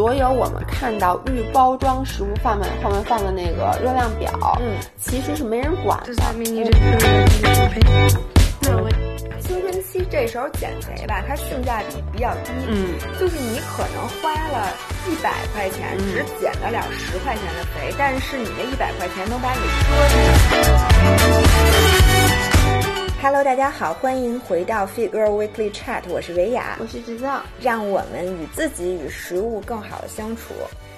所有我们看到预包装食物放面后面放的那个热量表，嗯，其实是没人管的。青春期这时候减肥吧，它性价比比较低，嗯，就是你可能花了一百块钱，只减得了十块钱的肥，但是你那一百块钱能把你。折腾。Hello，大家好，欢迎回到 Fit Girl Weekly Chat，我是维雅，我是制造，让我们与自己与食物更好的相处。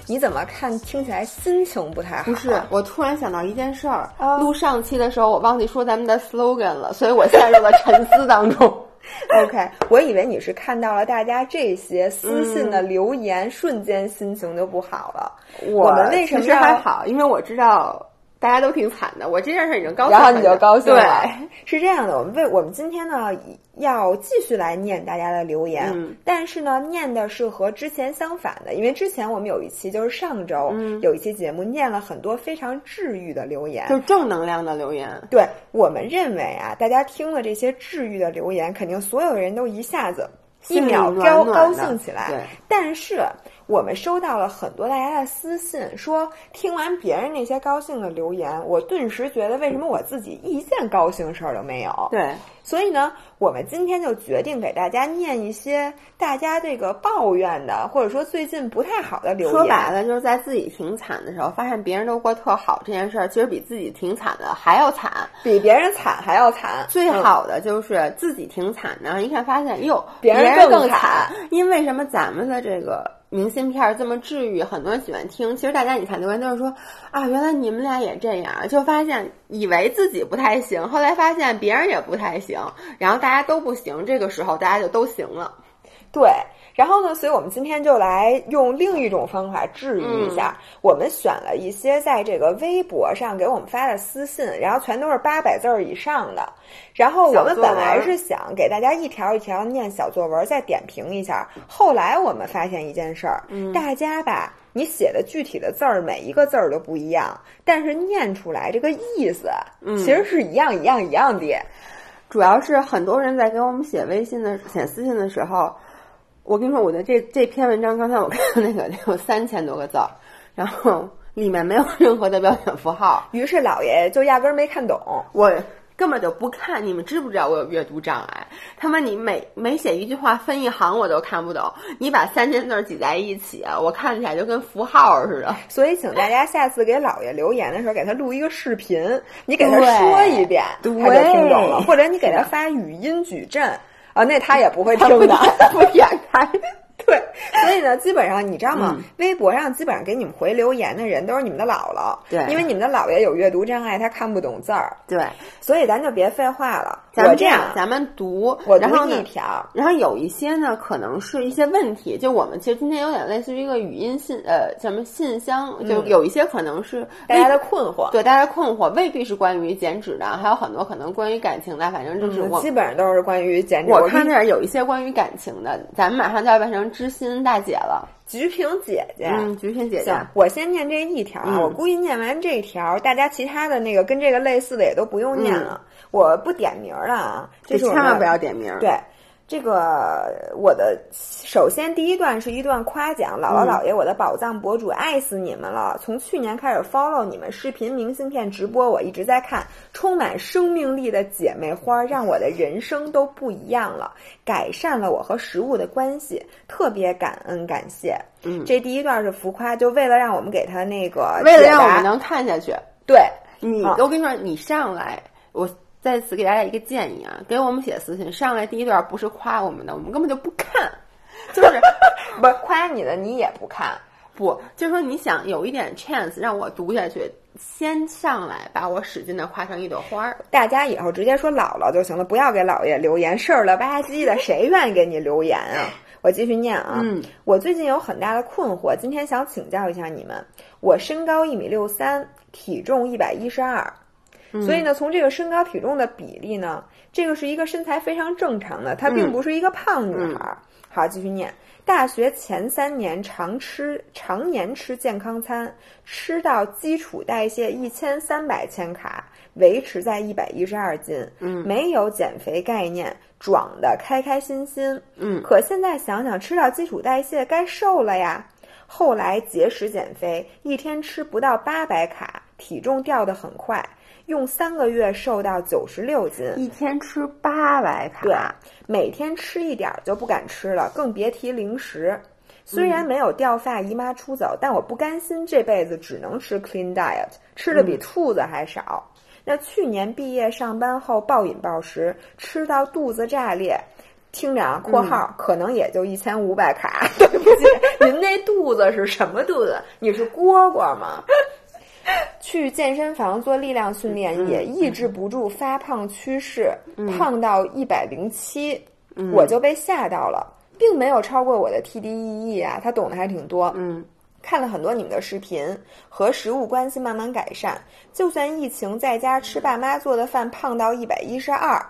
你怎么看？听起来心情不太好。不是，我突然想到一件事儿。啊录上期的时候，我忘记说咱们的 slogan 了，所以我陷入了沉思当中。OK，我以为你是看到了大家这些私信的留言，瞬间心情就不好了。我们为什么其实还好？因为我知道大家都挺惨的，我这件事已经高兴了。然后你就高兴了。对，是这样的，我们为我们今天呢要继续来念大家的留言，嗯但是呢念的是和之前相反的，因为之前我们有一期就是上周、嗯有一期节目念了很多非常治愈的留言，就是正能量的留言。对我们认为啊，大家听了这些治愈的留言，肯定所有人都一下子一秒高高兴起来。对但是我们收到了很多大家的私信，说听完别人那些高兴的留言，我顿时觉得为什么我自己一件高兴事儿都没有？对，所以呢，我们今天就决定给大家念一些大家这个抱怨的，或者说最近不太好的留言。说白了就是在自己挺惨的时候，发现别人都过特好这件事儿，其实比自己挺惨的还要惨。比别人惨还要惨。最嗯好的就是自己挺惨的，然后一看发现，哟，别人人更更惨。因为什么？咱们的这个明信片儿这么治愈，很多人喜欢听。其实大家你看留言都是说啊，原来你们俩也这样，就发现以为自己不太行，后来发现别人也不太行，然后大家都不行，这个时候大家就都行了。对，然后呢，所以我们今天就来用另一种方法治愈一下。我们选了一些在这个微博上给我们发的私信，然后全都是八百字儿以上的。然后我们本来是想给大家一条一条念小作文，再点评一下。后来我们发现一件事儿，大家吧。你写的具体的字儿，每一个字儿都不一样，但是念出来这个意思，其实是一样一样一样的。主要是很多人在给我们写微信的、写私信的时候，我跟你说，我的这这篇文章，刚才我看那个得 有三千多个字儿，然后里面没有任何的标点符号，于是老爷就压根儿没看懂。我根本就不看。你们知不知道我有阅读障碍？他妈，你每每写一句话分一行我都看不懂，你把三千字儿挤在一起，我看起来就跟符号似的。所以，请大家下次给姥爷留言的时候，给他录一个视频，你给他说一遍，对他就听懂了。或者你给他发语音矩阵，啊，那他也不会听的。不 点开。对，所以呢，基本上你知道吗？嗯微博上基本上给你们回留言的人都是你们的姥姥，对因为你们的姥爷有阅读障碍，他看不懂字儿，对，所以咱就别废话了。咱们这样，咱们读，我然后一条，然后有一些呢，可能是一些问题，就我们其实今天有点类似于一个语音信，呃，什么信箱，就有一些可能是嗯大家的困惑，对大家的困惑，未必是关于减脂的，还有很多可能关于感情的，反正就是我。基本上都是关于减脂。我看那儿有一些关于感情的，咱们马上就要变成知心大姐了。菊萍姐姐，嗯，菊萍姐姐，，我先念这一条我估计念完这一条，大家其他的那个跟这个类似的也都不用念了，我不点名了啊，这千万不要点名。对。这个我的首先第一段是一段夸奖，姥姥姥爷，我的宝藏博主，爱死你们了！从去年开始 follow 你们视频明信片直播，我一直在看，充满生命力的姐妹花，让我的人生都不一样了，改善了我和食物的关系，特别感恩感谢。嗯这第一段是浮夸，就为了让我们给他那个为了让我们能看下去，对你啊我跟你说，你上来，我在此给大家一个建议啊，给我们写私信，上来第一段不是夸我们的，我们根本就不看，就是 不是夸你的你也不看，不，就是说你想有一点 chance 让我读下去，先上来把我使劲的夸成一朵花儿。大家以后直接说姥姥就行了，不要给姥爷留言，事儿了吧唧的，谁愿意给你留言啊？我继续念啊，嗯，我最近有很大的困惑，今天想请教一下你们。我身高一米六三，体重一百一十二，所以呢，从这个身高体重的比例呢，这个是一个身材非常正常的，她并不是一个胖女孩儿。好，继续念。大学前三年常吃常年吃健康餐，吃到基础代谢一千三百千卡，维持在一百一十二斤。嗯没有减肥概念，壮的开开心心。嗯可现在想想，吃到基础代谢该瘦了呀。后来节食减肥，一天吃不到八百卡，体重掉得很快，用三个月瘦到九十六斤。一天吃八百卡，对，每天吃一点儿就不敢吃了，更别提零食。虽然没有掉发、姨妈出走，但我不甘心这辈子只能吃 clean diet，吃的比兔子还少。那去年毕业上班后暴饮暴食，吃到肚子炸裂。听着啊，括号、可能也就一千五百卡。对不起，您那肚子是什么肚子？你是蝈蝈吗？去健身房做力量训练也抑制不住发胖趋势，胖到一百零七，我就被吓到了，并没有超过我的 TDEE 啊，他懂得还挺多。嗯，看了很多你们的视频，和食物关系慢慢改善。就算疫情在家吃爸妈做的饭，胖到一百一十二，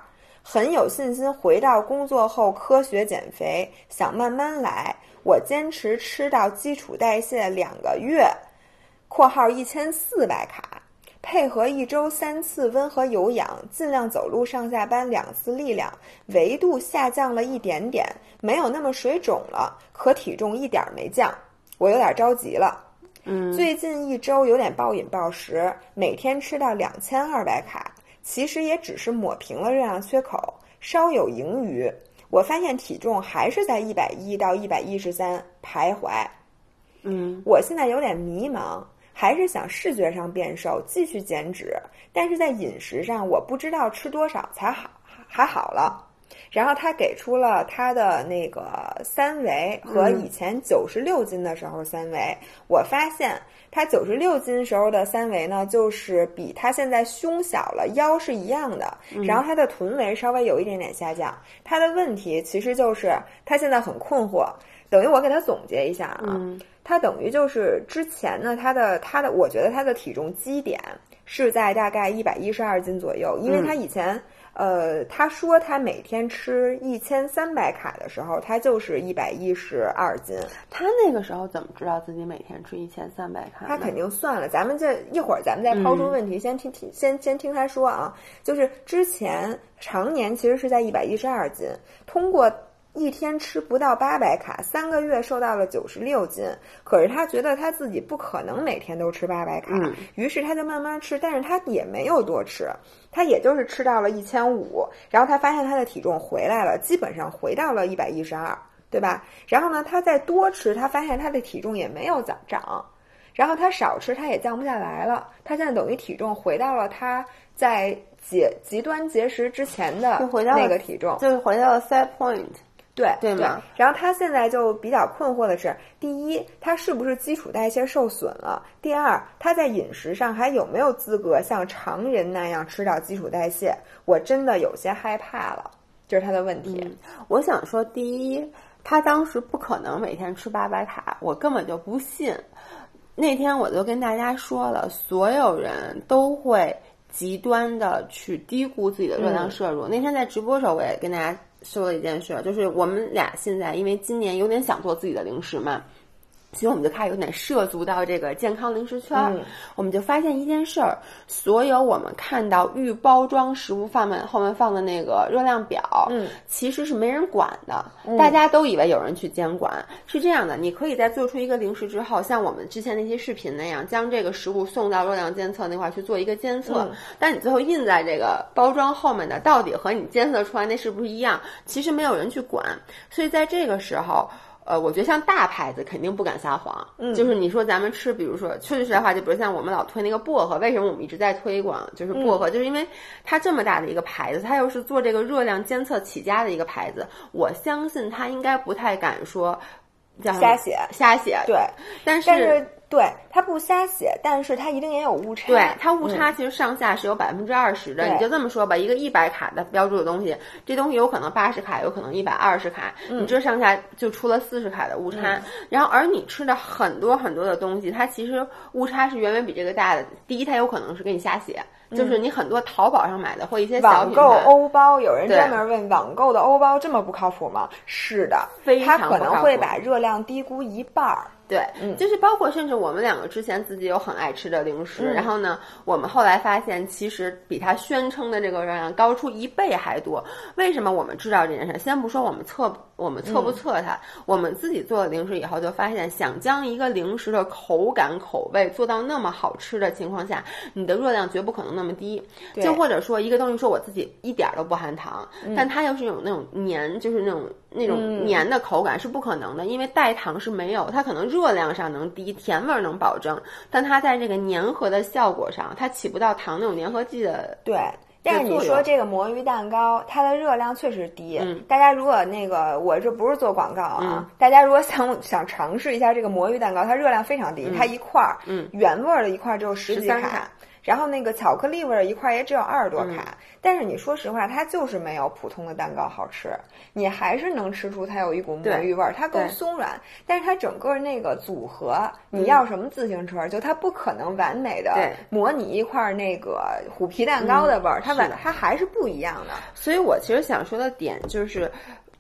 很有信心回到工作后科学减肥，想慢慢来。我坚持吃到基础代谢两个月（括号一千四百卡），配合一周三次温和有氧，尽量走路上下班两次力量，维度下降了一点点，没有那么水肿了，可体重一点儿没降。我有点着急了。嗯，最近一周有点暴饮暴食，每天吃到两千二百卡，其实也只是抹平了热量缺口，稍有盈余。我发现体重还是在一百一到一百一十三徘徊。嗯，我现在有点迷茫，还是想视觉上变瘦，继续减脂，但是在饮食上我不知道吃多少才好，还好了。然后他给出了他的那个三围和以前九十六斤的时候三围，我发现他九十六斤时候的三围呢，就是比他现在胸小了，腰是一样的，然后他的臀围稍微有一点点下降。他的问题其实就是他现在很困惑，等于我给他总结一下啊，嗯他等于就是之前呢，他的他的，我觉得他的体重基点是在大概一百一十二斤左右，因为他以前。呃，他说他每天吃一千三百卡的时候，他就是一百一十二斤。他那个时候怎么知道自己每天吃一千三百卡？他肯定算了。咱们这一会儿，咱们再抛出问题，先听听，先先听他说啊。就是之前常年其实是在一百一十二斤，通过一天吃不到八百卡，三个月瘦到了九十六斤。可是他觉得他自己不可能每天都吃八百卡，嗯于是他就慢慢吃，但是他也没有多吃，他也就是吃到了一千五，然后他发现他的体重回来了，基本上回到了一百一十二，对吧？然后呢，他再多吃，他发现他的体重也没有涨涨，然后他少吃，他也降不下来了，他现在等于体重回到了他在节极端节食之前的就回到了那个体重，就是回到了 set point。对对吗然后他现在就比较困惑的是，第一，他是不是基础代谢受损了？第二，他在饮食上还有没有资格像常人那样吃到基础代谢？我真的有些害怕了，这是他的问题。我想说，第一，他当时不可能每天吃八百卡，我根本就不信。那天我就跟大家说了，所有人都会极端的去低估自己的热量摄入。那天在直播的时候，我也跟大家说了一件事，就是我们俩现在因为今年有点想做自己的零食嘛。所以我们就开始有点涉足到这个健康零食圈儿，嗯我们就发现一件事儿：所有我们看到预包装食物放面后面放的那个热量表，嗯，其实是没人管的，大家都以为有人去监管。是这样的，你可以在做出一个零食之后，像我们之前那些视频那样，将这个食物送到热量监测那块儿去做一个监测。嗯但你最后印在这个包装后面的，到底和你监测出来那是不是一样？其实没有人去管。所以在这个时候。呃，我觉得像大牌子肯定不敢撒谎，嗯，就是你说咱们吃，比如说说句实在话，就比如像我们老推那个薄荷，为什么我们一直在推广？就是薄荷，就是因为它这么大的一个牌子，它又是做这个热量监测起家的一个牌子，我相信它应该不太敢说叫瞎写瞎写，对，但是但是对它不瞎写，但是它一定也有误差。对它误差其实上下是有百分之二十的，对你就这么说吧，一个一百卡的标注的东西，这东西有可能八十卡，有可能一百二十卡，你这上下就出了四十卡的误差。然后而你吃的很多很多的东西，它其实误差是远远比这个大的。第一，它有可能是给你瞎写，就是你很多淘宝上买的或一些网购。欧包，有人专门问网购的欧包这么不靠谱吗？是的，非它可常不靠谱能会把热量低估一半儿。对，嗯就是包括甚至我们两个之前自己有很爱吃的零食，嗯然后呢，我们后来发现其实比他宣称的这个热量高出一倍还多。为什么我们知道这件事？先不说我们测，我我们测不测它？我们自己做了零食以后，就发现想将一个零食的口感、口味做到那么好吃的情况下，你的热量绝不可能那么低。就或者说一个东西说我自己一点都不含糖，但它又是有那种黏，就是那种那种黏的口感是不可能的，因为代糖是没有，它可能热量上能低，甜味能保证，但它在这个粘合的效果上，它起不到糖那种粘合剂的对。但是你说这个魔芋蛋糕，它的热量确实低。大家如果那个，我这不是做广告啊，大家如果想想尝试一下这个魔芋蛋糕，它热量非常低，它一块儿原味的一块只有十几卡。然后那个巧克力味儿一块也只有二十多卡，但是你说实话，它就是没有普通的蛋糕好吃。你还是能吃出它有一股魔芋味儿，它更松软。但是它整个那个组合，你要什么自行车，就它不可能完美的模拟一块那个虎皮蛋糕的味儿，它完它还是不一样的。所以我其实想说的点就是，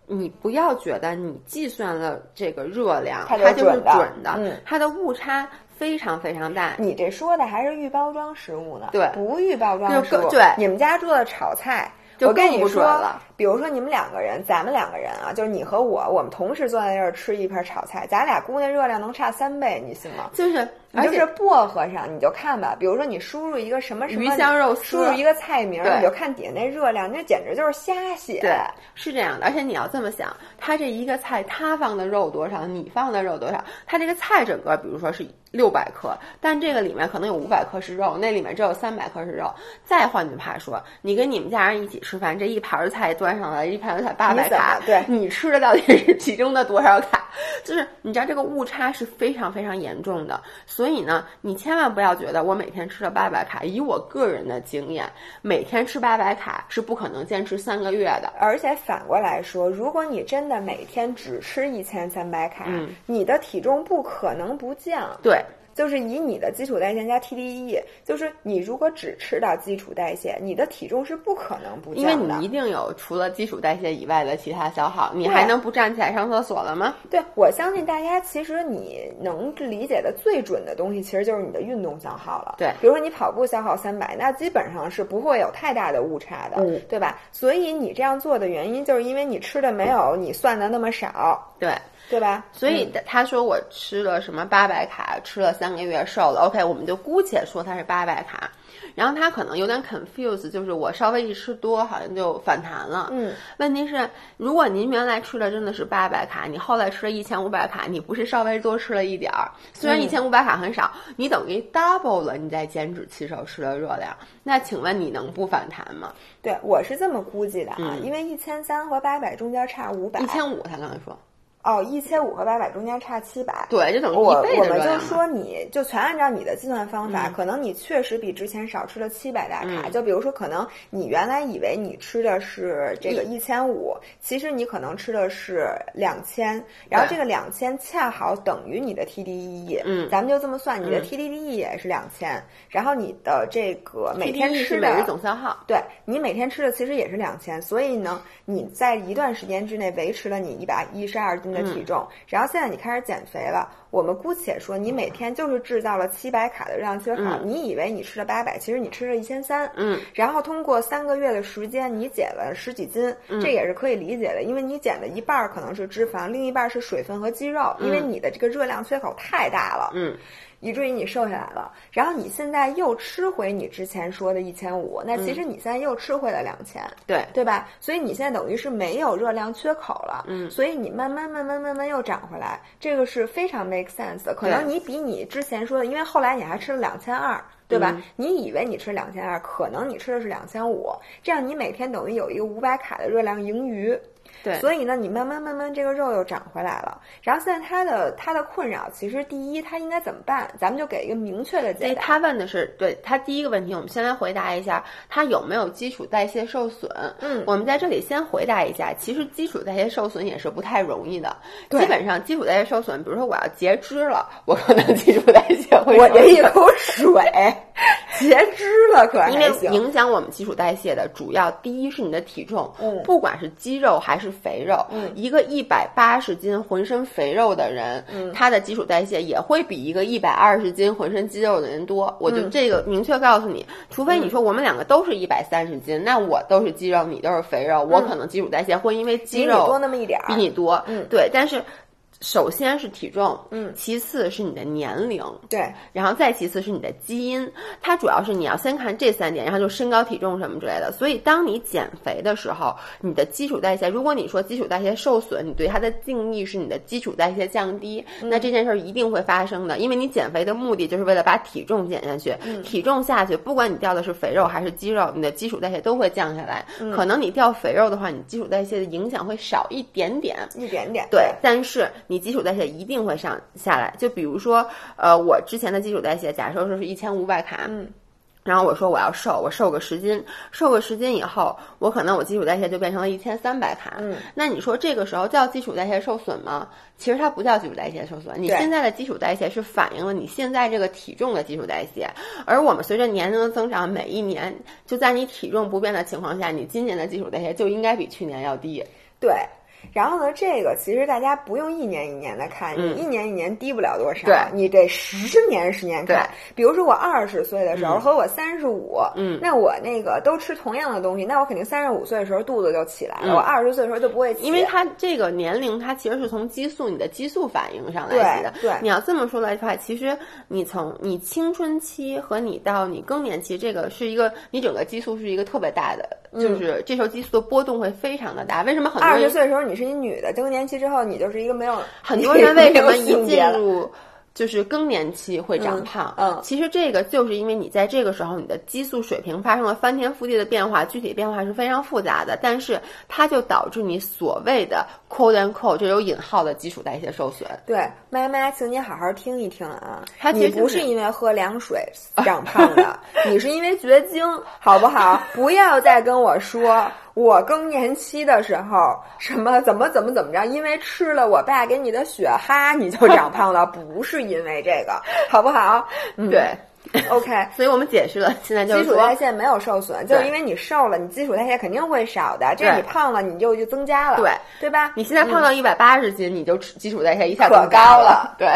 你不要觉得你计算了这个热量，它就是准的，它的误差。非常非常大，你这说的还是预包装食物呢？对，不预包装食物。对，你们家做的炒菜，我跟你说了。比如说你们两个人，咱们两个人啊，就是你和我，我们同时坐在这儿吃一盘炒菜，咱俩姑娘热量能差三倍，你信吗？就是，就是薄荷上你就看吧，比如说你输入一个什么什么鱼香肉丝，输入一个菜名，你就看底下那热量，那简直就是瞎写。对，是这样的。而且你要这么想，它这一个菜，它放的肉多少，你放的肉多少，它这个菜整个，比如说是六百克，但这个里面可能有五百克是肉，那里面只有三百克是肉。再换句话说，你跟你们家人一起吃饭，这一盘菜端。上来一盘才八百卡，对你吃的到底是其中的多少卡？就是你知道这个误差是非常非常严重的，所以呢，你千万不要觉得我每天吃了八百卡。以我个人的经验，每天吃八百卡是不可能坚持三个月的。而且反过来说，如果你真的每天只吃一千三百卡，你的体重不可能不降。对。就是以你的基础代谢加 TDE，就是你如果只吃到基础代谢，你的体重是不可能不降的。因为你一定有除了基础代谢以外的其他消耗，你还能不站起来上厕所了吗？对，我相信大家其实你能理解的最准的东西，其实就是你的运动消耗了。对，比如说你跑步消耗三百，那基本上是不会有太大的误差的，对吧？所以你这样做的原因，就是因为你吃的没有你算的那么少。对。对吧？所以他说我吃了什么八百卡，吃了三个月瘦了。OK，我们就姑且说他是八百卡。然后他可能有点 confuse，就是我稍微一吃多，好像就反弹了。嗯，问题是，如果您原来吃的真的是八百卡，你后来吃了一千五百卡，你不是稍微多吃了一点儿？虽然一千五百卡很少，你等于 double 了你在减脂期时候吃的热量。那请问你能不反弹吗？对，我是这么估计的啊，因为一千三和八百中间差五百。一千五，他刚才说。哦，一千五和八百中间差七百，对，就等于我我们就说，你就全按照你的计算方法，可能你确实比之前少吃了七百大卡。就比如说，可能你原来以为你吃的是这个一千五，其实你可能吃的是两千，然后这个两千恰好等于你的 TDE。嗯，咱们就这么算，你的 TDE 也是两千，然后你的这个每天吃的每日总消耗，对你每天吃的其实也是两千，所以呢，你在一段时间之内维持了你一百一十二斤。的体重，然后现在你开始减肥了。我们姑且说，你每天就是制造了七百卡的热量缺口。你以为你吃了八百，其实你吃了一千三。嗯，然后通过三个月的时间，你减了十几斤，这也是可以理解的，因为你减的一半可能是脂肪，另一半是水分和肌肉，因为你的这个热量缺口太大了。嗯。以至于你瘦下来了，然后你现在又吃回你之前说的一千五，那其实你现在又吃回了两千，对对吧？所以你现在等于是没有热量缺口了，嗯，所以你慢慢慢慢慢慢又长回来，这个是非常 make sense 的。可能你比你之前说的，因为后来你还吃了两千二，对吧？你以为你吃两千二，可能你吃的是两千五，这样你每天等于有一个五百卡的热量盈余。对，所以呢，你慢慢慢慢这个肉又长回来了。然后现在他的他的困扰，其实第一他应该怎么办？咱们就给一个明确的解答。他问的是，对他第一个问题，我们先来回答一下，他有没有基础代谢受损？嗯，我们在这里先回答一下，其实基础代谢受损也是不太容易的。基本上基础代谢受损，比如说我要截肢了，我可能基础代谢会。我这一口水，截肢了，可因为。影响我们基础代谢的主要第一是你的体重，嗯不管是肌肉还是肥肉，嗯一个一百八十斤浑身肥肉的人，嗯他的基础代谢也会比一个一百二十斤浑身肌肉的人多。我就嗯这个明确告诉你，除非你说我们两个都是一百三十斤，那我都是肌肉，你都是肥肉，我可能基础代谢会因为肌肉你多那么一点儿，比你多，嗯对，但是。首先是体重，嗯。其次是你的年龄，对，然后再其次是你的基因，它主要是你要先看这三点，然后就身高体重什么之类的。所以当你减肥的时候，你的基础代谢，如果你说基础代谢受损，你对它的定义是你的基础代谢降低，那这件事儿一定会发生的，因为你减肥的目的就是为了把体重减下去，体重下去，不管你掉的是肥肉还是肌肉，你的基础代谢都会降下来。可能你掉肥肉的话，你基础代谢的影响会少一点点，一点点。对，但是你基础代谢一定会上下来。就比如说，呃，我之前的基础代谢，假设说是一千五百卡，嗯，然后我说我要瘦，我瘦个十斤，瘦个十斤以后，我可能我基础代谢就变成了一千三百卡。嗯，那你说这个时候叫基础代谢受损吗？其实它不叫基础代谢受损，你现在的基础代谢是反映了你现在这个体重的基础代谢，而我们随着年龄的增长，每一年就在你体重不变的情况下，你今年的基础代谢就应该比去年要低。对。然后呢，这个其实大家不用一年一年的看，你一年一年低不了多少，嗯对你得十年十年看。比如说我二十岁的时候和我三十五，嗯，那我那个都吃同样的东西，那我肯定三十五岁的时候肚子就起来了，嗯我二十岁的时候就不会起，因为它这个年龄，它其实是从激素你的激素反应上来的。对对你要这么说来的话，其实你从你青春期和你到你更年期，这个是一个你整个激素是一个特别大的，就是这时候激素的波动会非常的大。为什么很多人二十岁的时候你是一女的，更年期之后你就是一个没有 很多人为什么一进入就是更年期会长胖？嗯嗯其实这个就是因为你在这个时候你的激素水平发生了翻天覆地的变化，具体变化是非常复杂的，但是它就导致你所谓的 “quote and quote” 这有引号的基础代谢受损。对，妈妈，请你好好听一听啊！它其你实就是不是因为喝凉水 长胖的，你是因为绝经，好不好？不要再跟我说我更年期的时候什么怎么怎么怎么着，因为吃了我爸给你的雪哈你就长胖了，不是因为这个，好不好？嗯，对，，OK。所以我们解释了，现在就是基础代谢没有受损，就是因为你瘦了，你基础代谢肯定会少的。这你胖了，你就就增加了，对对吧？你现在胖到一百八十斤，你就基础代谢一下可高了对，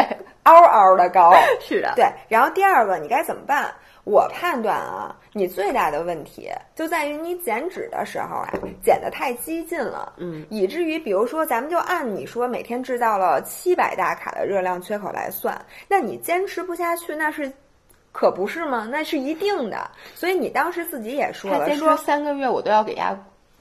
嗷嗷的高。是的，对，然后第二个你该怎么办？我判断啊，你最大的问题就在于你减脂的时候啊，减的太激进了，嗯，以至于比如说，咱们就按你说每天制造了七百大卡的热量缺口来算，那你坚持不下去，那是可不是吗？那是一定的。所以你当时自己也说了，说三个月，我都要给他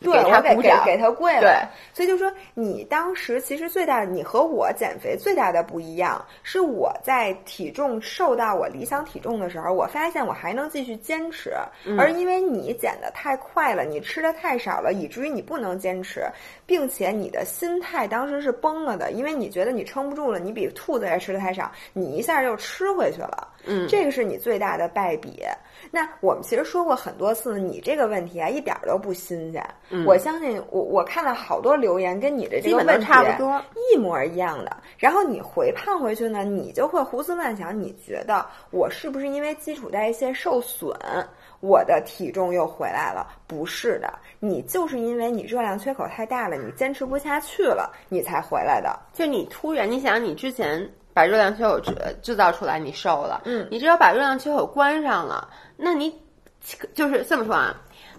对，给他我给给鼓掌，给他跪了。对，所以就说你当时其实最大的，你和我减肥最大的不一样，是我在体重瘦到我理想体重的时候，我发现我还能继续坚持，嗯而因为你减的太快了，你吃的太少了，以至于你不能坚持，并且你的心态当时是崩了的，因为你觉得你撑不住了，你比兔子也吃的太少，你一下就吃回去了。嗯，这个是你最大的败笔。那我们其实说过很多次，你这个问题啊，一点儿都不新鲜。我相信我我看了好多留言跟你的这个问题差不多一模一样的。然后你回胖回去呢，你就会胡思乱想，你觉得我是不是因为基础代谢受损，我的体重又回来了？不是的，你就是因为你热量缺口太大了，你坚持不下去了，你才回来的。就你突然，你想你之前把热量缺口制制造出来，你瘦了，嗯你只要把热量缺口关上了，那你就是这么说啊，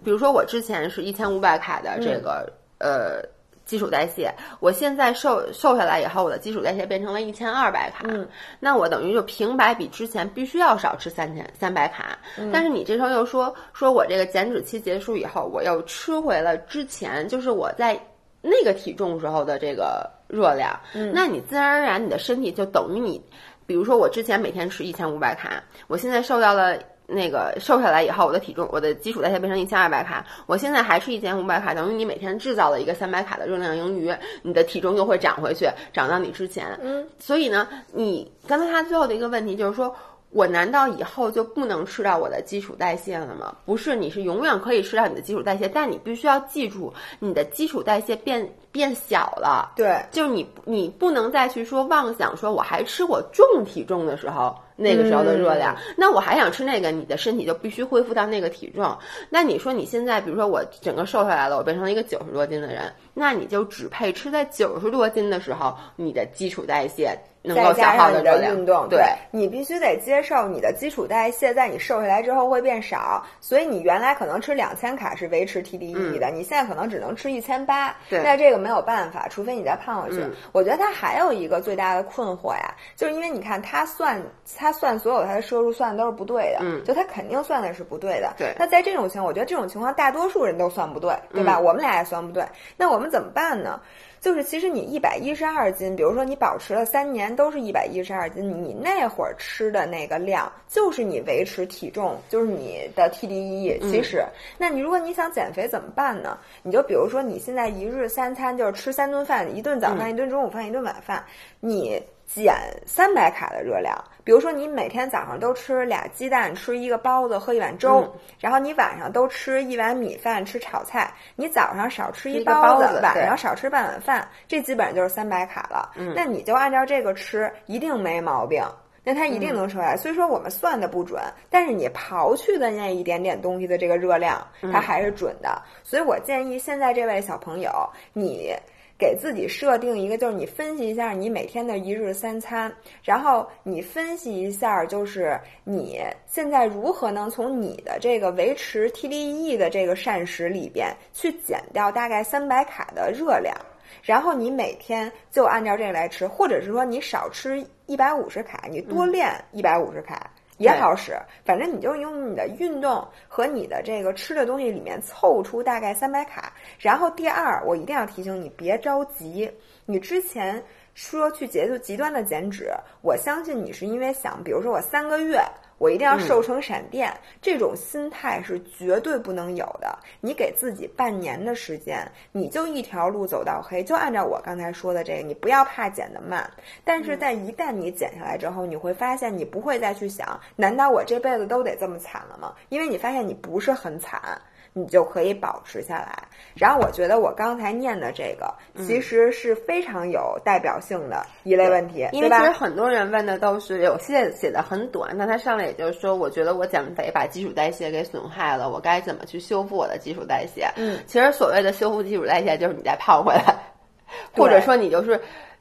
比如说我之前是一千五百卡的这个、呃基础代谢，我现在瘦瘦下来以后，我的基础代谢变成了一千二百卡，嗯。那我等于就平白比之前必须要少吃三千三百卡，但是你这时候又说说我这个减脂期结束以后，我又吃回了之前就是我在那个体重时候的这个热量，那你自然而然你的身体就等于你，比如说我之前每天吃一千五百卡，我现在瘦到了。那个瘦下来以后，我的体重，我的基础代谢变成一千二百卡，我现在还是一千五百卡，等于你每天制造了一个三百卡的热量盈余，你的体重又会涨回去，涨到你之前。嗯，所以呢，你刚才他最后的一个问题就是说，我难道以后就不能吃到我的基础代谢了吗？不是，你是永远可以吃到你的基础代谢，但你必须要记住，你的基础代谢变变小了。对，就是你，你不能再去说妄想，说我还吃我重体重的时候那个时候的热量。那我还想吃那个，你的身体就必须恢复到那个体重。那你说你现在，比如说我整个瘦下来了，我变成了一个九十多斤的人，那你就只配吃在九十多斤的时候，你的基础代谢。再加上你的运动，对你必须得接受你的基础代谢在你瘦下来之后会变少，所以你原来可能吃两千卡是维持 TDE 的，你现在可能只能吃一千八。对，那这个没有办法，除非你再胖回去。我觉得他还有一个最大的困惑呀，就是因为你看他算他算所有他的摄入算的都是不对的，嗯，就他肯定算的是不对的。对，那在这种情况，我觉得这种情况大多数人都算不对，对吧？我们俩也算不对，那我们怎么办呢？就是其实你一百一十二斤，比如说你保持了三年都是一百一十二斤，你那会儿吃的那个量就是你维持体重，就是你的 TDE。其实，那你如果你想减肥怎么办呢？你就比如说你现在一日三餐就是吃三顿饭，一顿早饭，一顿中午饭，一顿晚饭，你。减三百卡的热量，比如说你每天早上都吃俩鸡蛋，吃一个包子，喝一碗粥，然后你晚上都吃一碗米饭，吃炒菜，你早上少吃一包子，晚上少吃半碗饭，这基本上就是三百卡了。那你就按照这个吃，一定没毛病，那它一定能瘦下来。所以说我们算的不准，但是你刨去的那一点点东西的这个热量，它还是准的。所以我建议现在这位小朋友，你。给自己设定一个，就是你分析一下你每天的一日三餐，然后你分析一下，就是你现在如何能从你的这个维持 TDE 的这个膳食里边去减掉大概三百卡的热量，然后你每天就按照这个来吃，或者是说你少吃一百五十卡，你多练一百五十卡。也好使，反正你就用你的运动和你的这个吃的东西里面凑出大概三百卡。然后第二，我一定要提醒你，别着急。你之前说去节奏极端的减脂，我相信你是因为想，比如说我三个月。我一定要瘦成闪电，这种心态是绝对不能有的。你给自己半年的时间，你就一条路走到黑，就按照我刚才说的这个，你不要怕减得慢。但是在一旦你减下来之后，你会发现你不会再去想，难道我这辈子都得这么惨了吗？因为你发现你不是很惨。你就可以保持下来。然后我觉得我刚才念的这个其实是非常有代表性的一类问题，因为其实很多人问的都是有些写的很短，那他上来也就是说，我觉得我减肥把基础代谢给损害了，我该怎么去修复我的基础代谢？嗯，其实所谓的修复基础代谢，就是你再胖回来，或者说你就是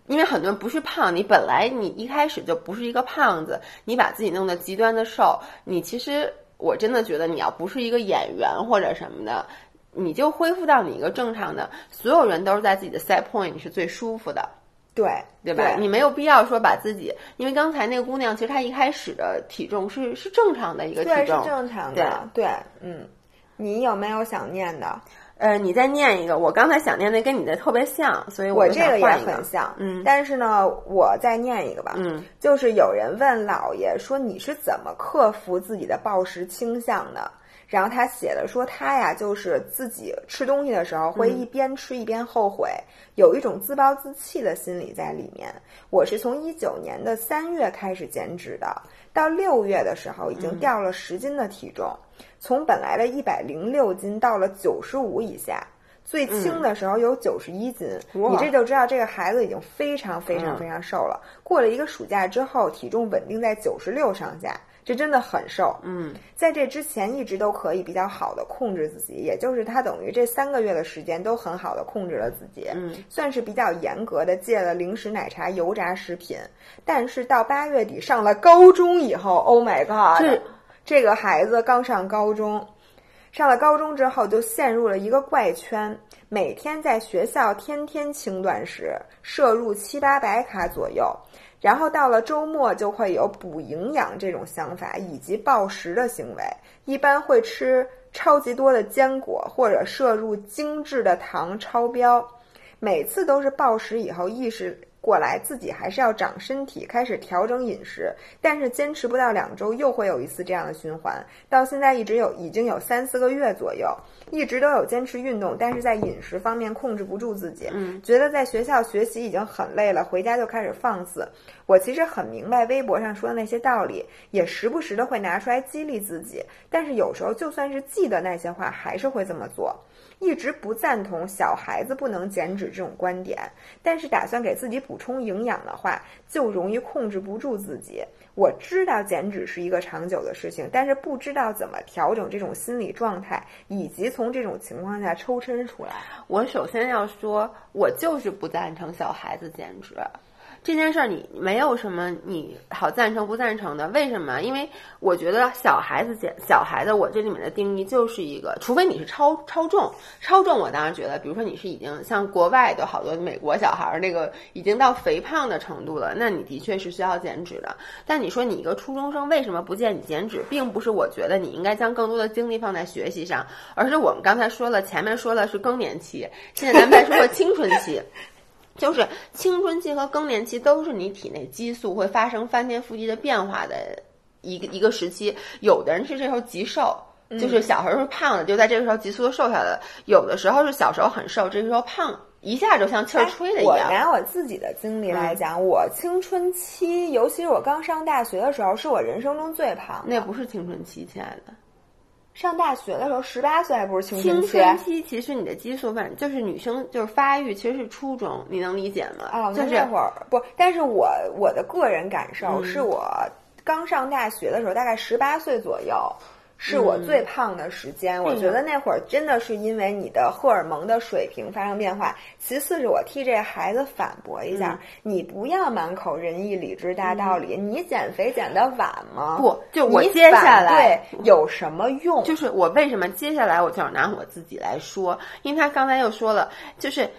因为很多人不是胖，你本来你一开始就不是一个胖子，你把自己弄得极端的瘦，你其实。我真的觉得你要不是一个演员或者什么的，你就恢复到你一个正常的，所有人都是在自己的 set point，你是最舒服的，对对吧？你没有必要说把自己，因为刚才那个姑娘其实她一开始的体重是是正常的一个体重，是正常的，对，嗯，你有没有想念的？呃，你再念一个，我刚才想念的跟你的特别像，所以我这个也很像。嗯，但是呢，我再念一个吧。嗯，就是有人问老爷说你是怎么克服自己的暴食倾向的？然后他写的说他呀，就是自己吃东西的时候会一边吃一边后悔，有一种自暴自弃的心理在里面。我是从一九年的三月开始减脂的，到六月的时候已经掉了十斤的体重。从本来的一百零六斤到了九十五以下，最轻的时候有九十一斤，你这就知道这个孩子已经非常非常非常瘦了。过了一个暑假之后，体重稳定在九十六上下，这真的很瘦。嗯，在这之前一直都可以比较好的控制自己，也就是他等于这三个月的时间都很好的控制了自己，嗯，算是比较严格的戒了零食、奶茶、油炸食品。但是到八月底上了高中以后，Oh my God！这个孩子刚上高中，上了高中之后就陷入了一个怪圈，每天在学校天天轻断食，摄入七八百卡左右，然后到了周末就会有补营养这种想法以及暴食的行为，一般会吃超级多的坚果或者摄入精致的糖超标，每次都是暴食以后意识。过来自己还是要长身体，开始调整饮食，但是坚持不到两周，又会有一次这样的循环。到现在一直有已经有三四个月左右，一直都有坚持运动，但是在饮食方面控制不住自己。嗯，觉得在学校学习已经很累了，回家就开始放肆。我其实很明白微博上说的那些道理，也时不时的会拿出来激励自己，但是有时候就算是记得那些话，还是会这么做。一直不赞同小孩子不能减脂这种观点，但是打算给自己补充营养的话，就容易控制不住自己。我知道减脂是一个长久的事情，但是不知道怎么调整这种心理状态，以及从这种情况下抽身出来。我首先要说，我就是不赞成小孩子减脂。这件事儿你没有什么你好赞成不赞成的？为什么？因为我觉得小孩子减小孩子，我这里面的定义就是一个，除非你是超超重，超重我当然觉得，比如说你是已经像国外的好多美国小孩儿那个已经到肥胖的程度了，那你的确是需要减脂的。但你说你一个初中生为什么不建议减脂，并不是我觉得你应该将更多的精力放在学习上，而是我们刚才说了，前面说的是更年期，现在咱们再说说青春期。就是青春期和更年期都是你体内激素会发生翻天覆地的变化的一个一个时期。有的人是这时候极瘦，就是小时候是胖的，就在这个时候急速的瘦下来了；有的时候是小时候很瘦，这个时候胖一下就像气儿吹的一样。我拿我自己的经历来讲，我青春期，尤其是我刚上大学的时候，是我人生中最胖。那不是青春期，亲爱的。上大学的时候，十八岁还不是青春期？青春期其实你的激素反正就是女生就是发育，其实是初中，你能理解吗？哦，就是那会儿不，但是我我的个人感受是我刚上大学的时候，大概十八岁左右。是我最胖的时间，我觉得那会儿真的是因为你的荷尔蒙的水平发生变化。其次是我替这孩子反驳一下，你不要满口仁义礼智大道理，你减肥减的晚吗？不，就我接下来有什么用？就是我为什么接下来我就要拿我自己来说，因为他刚才又说了，就是。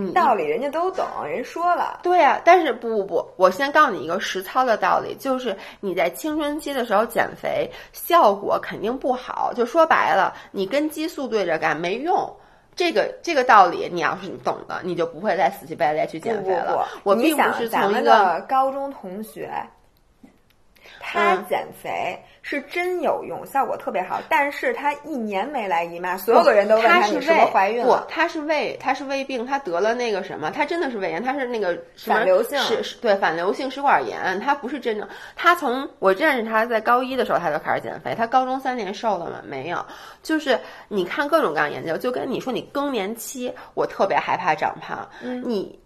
嗯，道理人家都懂，人说了。对呀，但是不不不，我先告诉你一个实操的道理，就是你在青春期的时候减肥，效果肯定不好。就说白了，你跟激素对着干没用。这个这个道理，你要是你懂的，你就不会再死乞白赖去减肥了。我并不是从一个高中同学，他减肥。是真有用，效果特别好，但是她一年没来姨妈，所有的人都问她是是不是怀孕了？不，她是胃，她是胃病，她得了那个什么，她真的是胃炎，她是那个反流性，是，对，反流性食管炎，她不是真的。她从我认识她在高一的时候，她就开始减肥，她高中三年瘦了吗？没有，就是你看各种各样研究，就跟你说你更年期，我特别害怕长胖，你。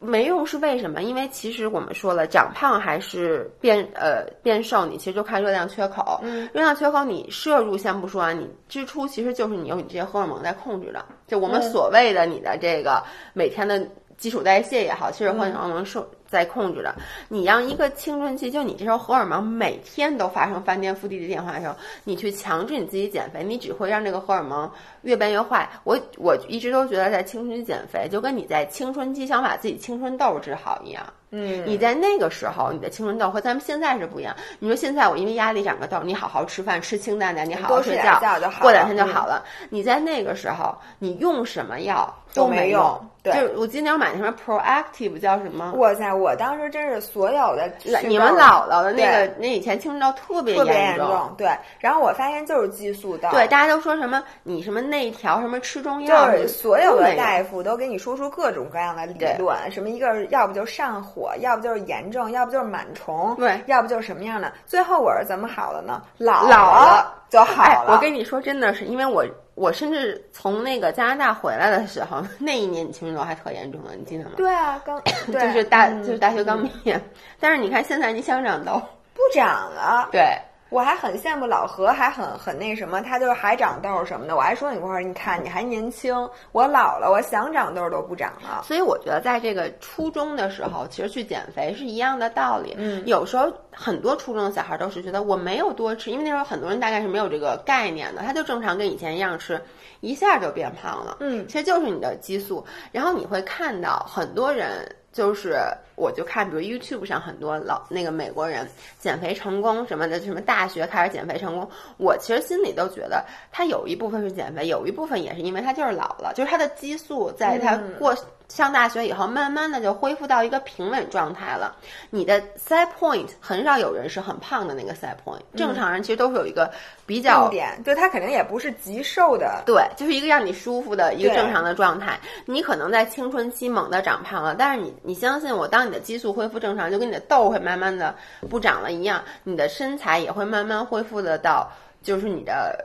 没用是为什么？因为其实我们说了，长胖还是变呃变瘦，你其实就看热量缺口。嗯，热量缺口你摄入先不说啊，你支出其实就是你用你这些荷尔蒙在控制的。就我们所谓的你的这个每天的基础代谢也好，其实荷尔蒙受。在控制的，你让一个青春期，就你这时候荷尔蒙每天都发生翻天覆地的变化的时候，你去强制你自己减肥，你只会让这个荷尔蒙越变越坏。我我一直都觉得，在青春期减肥，就跟你在青春期想把自己青春痘治好一样。嗯，你在那个时候，你的青春痘和咱们现在是不一样。你说现在我因为压力长个痘，你好好吃饭，吃清淡的，你好好睡觉，过两天就好了。你在那个时候，你用什么药都没用。对，就是我今年买那什么 Proactive 叫什么？哇塞我当时真是所有的，你们姥姥的那个那以前青春痘特别严重，对。然后我发现就是激素痘，对，大家都说什么你什么内调什么吃中药，就是所有的大夫都给你说出各种各样的理论，什么一个要不就上火，要不就是炎症，要不就是螨虫，对，要不就是什么样的。最后我是怎么好的呢？老了就好了。我跟你说，真的是因为我。我甚至从那个加拿大回来的时候，那一年你青春痘还特严重呢，你记得吗？对啊，刚 就是大就是大学刚毕业，但是你看现在你想长痘不长了，对。我还很羡慕老何，还很很那什么，他就是还长痘什么的。我还说你块儿，你看你还年轻，我老了，我想长痘都不长了。所以我觉得在这个初中的时候，其实去减肥是一样的道理。嗯，有时候很多初中的小孩都是觉得我没有多吃，因为那时候很多人大概是没有这个概念的，他就正常跟以前一样吃，一下就变胖了。嗯，其实就是你的激素。然后你会看到很多人。就是，我就看，比如 YouTube 上很多老那个美国人减肥成功什么的，什么大学开始减肥成功，我其实心里都觉得他有一部分是减肥，有一部分也是因为他就是老了，就是他的激素在他过。上大学以后，慢慢的就恢复到一个平稳状态了。你的 set point 很少有人是很胖的那个 set point，正常人其实都是有一个比较点，就他肯定也不是极瘦的，对，就是一个让你舒服的一个正常的状态。你可能在青春期猛的长胖了，但是你你相信我，当你的激素恢复正常，就跟你的痘会慢慢的不长了一样，你的身材也会慢慢恢复的到就是你的。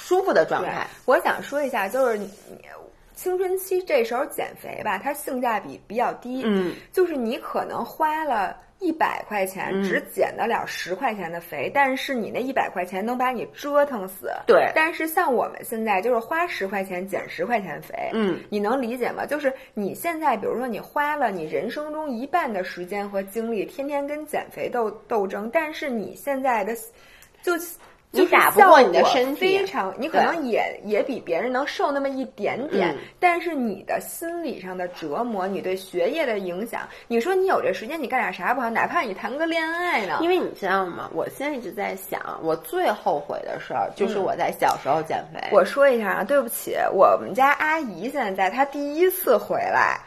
舒服的状态。我想说一下，就是你青春期这时候减肥吧，它性价比比较低。嗯，就是你可能花了。一百块钱只减得了十块钱的肥，但是你那一百块钱能把你折腾死。对，但是像我们现在就是花十块钱减十块钱肥，嗯，你能理解吗？就是你现在，比如说你花了你人生中一半的时间和精力，天天跟减肥斗斗争，但是你现在的就。你打不过你的身体，非常，你可能也也比别人能瘦那么一点点，但是你的心理上的折磨，你对学业的影响，你说你有这时间，你干点啥不好？哪怕你谈个恋爱呢？因为你知道吗？我现在一直在想，我最后悔的事儿就是我在小时候减肥。我说一下啊，对不起，我们家阿姨现在在，她第一次回来，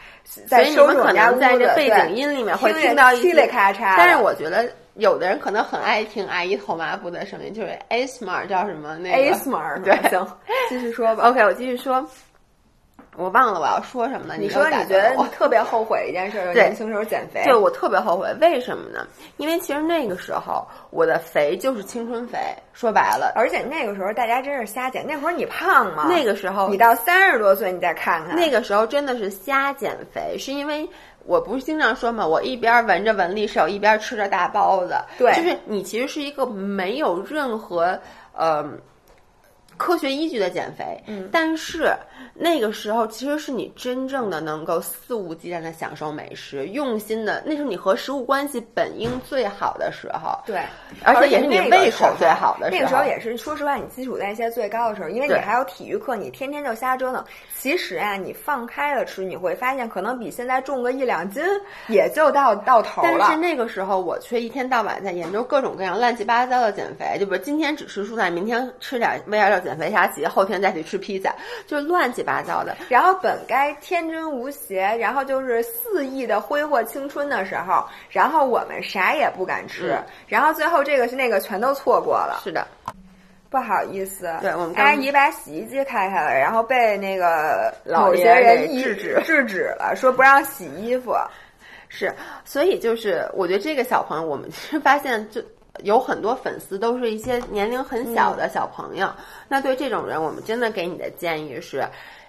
在收拾可能在这背景音里面会听到噼里咔嚓，但是我觉得。有的人可能很爱听阿姨头麻布的声音，就是 A smart 叫什么那个 A smart 对，行，继续说吧。OK，我继续说。我忘了我要说什么了。你说你觉得你特别后悔一件事，年轻时候减肥。对我特别后悔，为什么呢？因为其实那个时候我的肥就是青春肥，说白了。而且那个时候大家真是瞎减。那会儿你胖吗？那个时候你到三十多岁你再看看，那个时候真的是瞎减肥，是因为。我不是经常说嘛，我一边闻着闻力手，一边吃着大包子。对，就是你其实是一个没有任何呃科学依据的减肥。嗯，但是。那个时候其实是你真正的能够肆无忌惮的享受美食，用心的，那是你和食物关系本应最好的时候。对，而且也是你胃口最好的时候。那个时候也是，说实话，你基础代谢最高的时候，因为你还有体育课，你天天就瞎折腾。其实啊，你放开了吃，你会发现可能比现在重个一两斤也就到到头了。但是那个时候我却一天到晚在研究各种各样乱七八糟的减肥，就比如今天只吃蔬菜，明天吃点二六减肥啥急，后天再去吃披萨，就乱七。七八糟的，然后本该天真无邪，然后就是肆意的挥霍青春的时候，然后我们啥也不敢吃，然后最后这个是那个全都错过了。是的，不好意思，对我们阿姨把洗衣机开开了，然后被那个某些人制止制止了，说不让洗衣服。是，所以就是我觉得这个小朋友，我们其 实发现就。有很多粉丝都是一些年龄很小的小朋友，那对这种人，我们真的给你的建议是，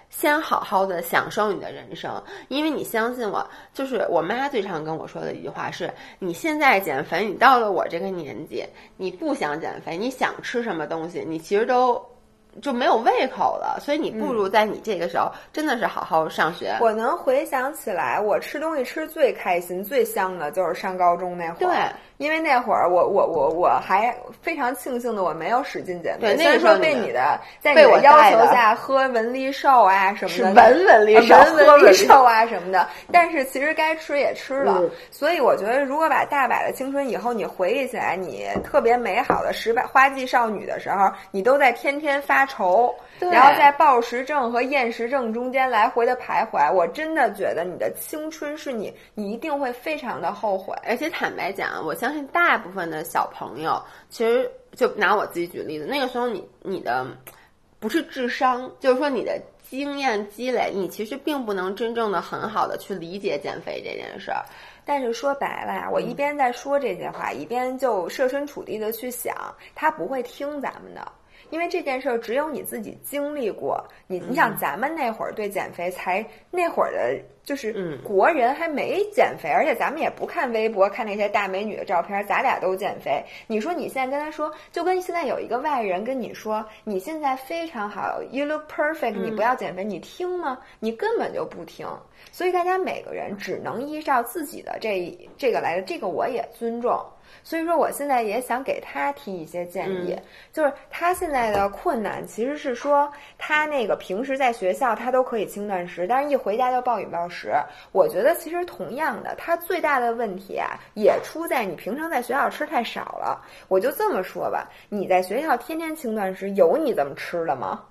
先好好的享受你的人生，因为你相信我，就是我妈最常跟我说的一句话是：你现在减肥，你到了我这个年纪，你不想减肥，你想吃什么东西，你其实都。就没有胃口了，所以你不如在你这个时候真的是好好上学。我能回想起来，我吃东西吃最开心、最香的就是上高中那会儿。对，因为那会儿我我我我还非常庆幸的，我没有使劲减肥。对，那时候被你的在你的要求下喝文丽瘦啊什么的，文文丽瘦、文文丽瘦啊什么的。但是其实该吃也吃了，所以我觉得如果把大把的青春以后你回忆起来，你特别美好的十八花季少女的时候，你都在天天发。愁，然后在暴食症和厌食症中间来回的徘徊，我真的觉得你的青春是你，你一定会非常的后悔。而且坦白讲，我相信大部分的小朋友，其实就拿我自己举例子，那个时候你你的不是智商，就是说你的经验积累，你其实并不能真正的很好的去理解减肥这件事儿。但是说白了呀，我一边在说这些话，一边就设身处地的去想，他不会听咱们的。因为这件事儿只有你自己经历过，你你想咱们那会儿对减肥才那会儿的，就是国人还没减肥，而且咱们也不看微博看那些大美女的照片，咱俩都减肥。你说你现在跟他说，就跟现在有一个外人跟你说，你现在非常好，you look perfect，你不要减肥，你听吗？你根本就不听。所以大家每个人只能依照自己的这这个来的，这个我也尊重。所以说，我现在也想给他提一些建议，就是他现在的困难其实是说，他那个平时在学校他都可以轻断食，但是一回家就暴饮暴食。我觉得其实同样的，他最大的问题啊，也出在你平常在学校吃太少了。我就这么说吧，你在学校天天轻断食，有你这么吃的吗？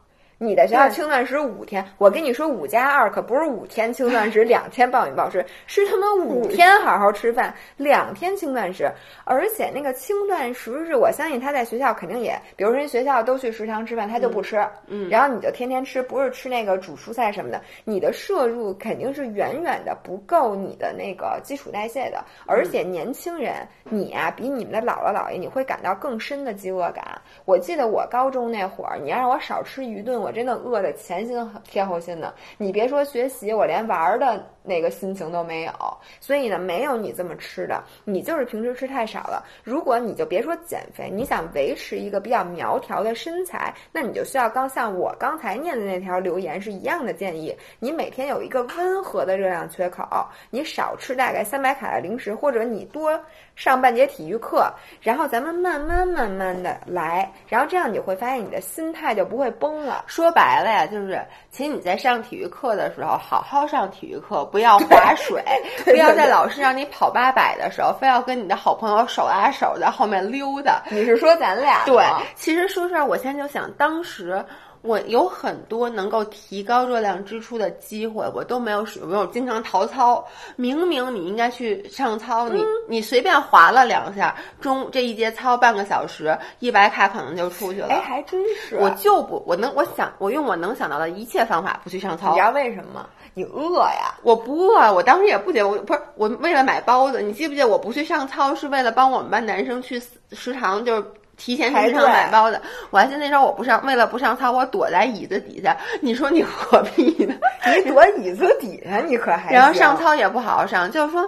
你的学校轻断食五天，我跟你说五加二可不是五天轻断食，两天暴饮暴食，是他妈五天好好吃饭，两天轻断食。而且那个轻断食是我相信他在学校肯定也，比如说人学校都去食堂吃饭，他就不吃，嗯，然后你就天天吃，不是吃那个煮蔬菜什么的，你的摄入肯定是远远的不够你的那个基础代谢的。而且年轻人，你呀比你们的姥姥姥爷你会感到更深的饥饿感。我记得我高中那会儿，你要让我少吃一顿，我真的饿的前心贴后心的。你别说学习，我连玩儿的那个心情都没有。所以呢，没有你这么吃的，你就是平时吃太少了。如果你就别说减肥，你想维持一个比较苗条的身材，那你就需要刚像我刚才念的那条留言是一样的建议，你每天有一个温和的热量缺口，你少吃大概三百卡的零食，或者你多。上半节体育课，然后咱们慢慢慢慢的来，然后这样你会发现你的心态就不会崩了。说白了呀，就是请你在上体育课的时候，好好上体育课，不要划水，不要在老师让你跑八百的时候，非要跟你的好朋友手拉手在后面溜达。你是说咱俩？对，其实说实话，我现在就想当时。我有很多能够提高热量支出的机会，我都没有使用。我经常逃操，明明你应该去上操，你你随便划了两下，中这一节操半个小时，一百卡可能就出去了。哎，还真是。我就不，我能，我想，我用我能想到的一切方法不去上操。你知道为什么吗？你饿呀！我不饿，我当时也不觉得，我不是我为了买包子。你记不记得我不去上操是为了帮我们班男生去食堂，就是。提前去食堂买包子，我还记得那时候我不上，为了不上操，我躲在椅子底下。你说你何必呢？你躲椅子底下，你可还？然后上操也不好好上，就是说，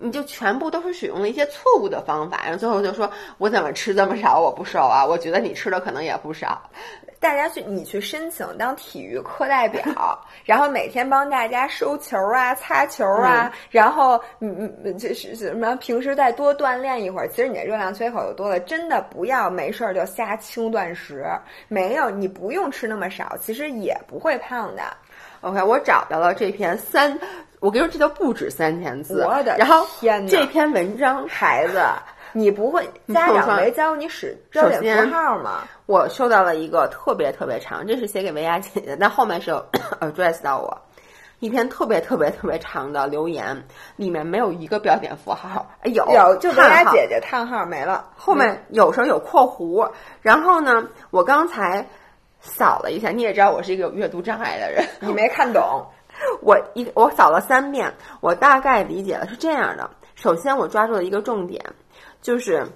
你就全部都是使用了一些错误的方法，然后最后就说我怎么吃这么少，我不瘦啊？我觉得你吃的可能也不少。大家去，你去申请当体育课代表，然后每天帮大家收球啊、擦球啊，然后嗯嗯，就是什么平时再多锻炼一会儿，其实你的热量缺口就多了。真的不要没事儿就瞎轻断食，没有你不用吃那么少，其实也不会胖的。OK，我找到了这篇三，我跟你说这都不止三千字，我的然后这篇文章，孩子。你不会家长没教你使标点符号吗？我收到了一个特别特别长，这是写给维亚姐姐，但后面是有 address 到我一篇特别特别特别长的留言，里面没有一个标点符号，有有就维亚姐姐叹号没了，后面有时候有括弧。然后呢，我刚才扫了一下，你也知道我是一个有阅读障碍的人，你没看懂，我一我扫了三遍，我大概理解了是这样的。首先，我抓住了一个重点。就是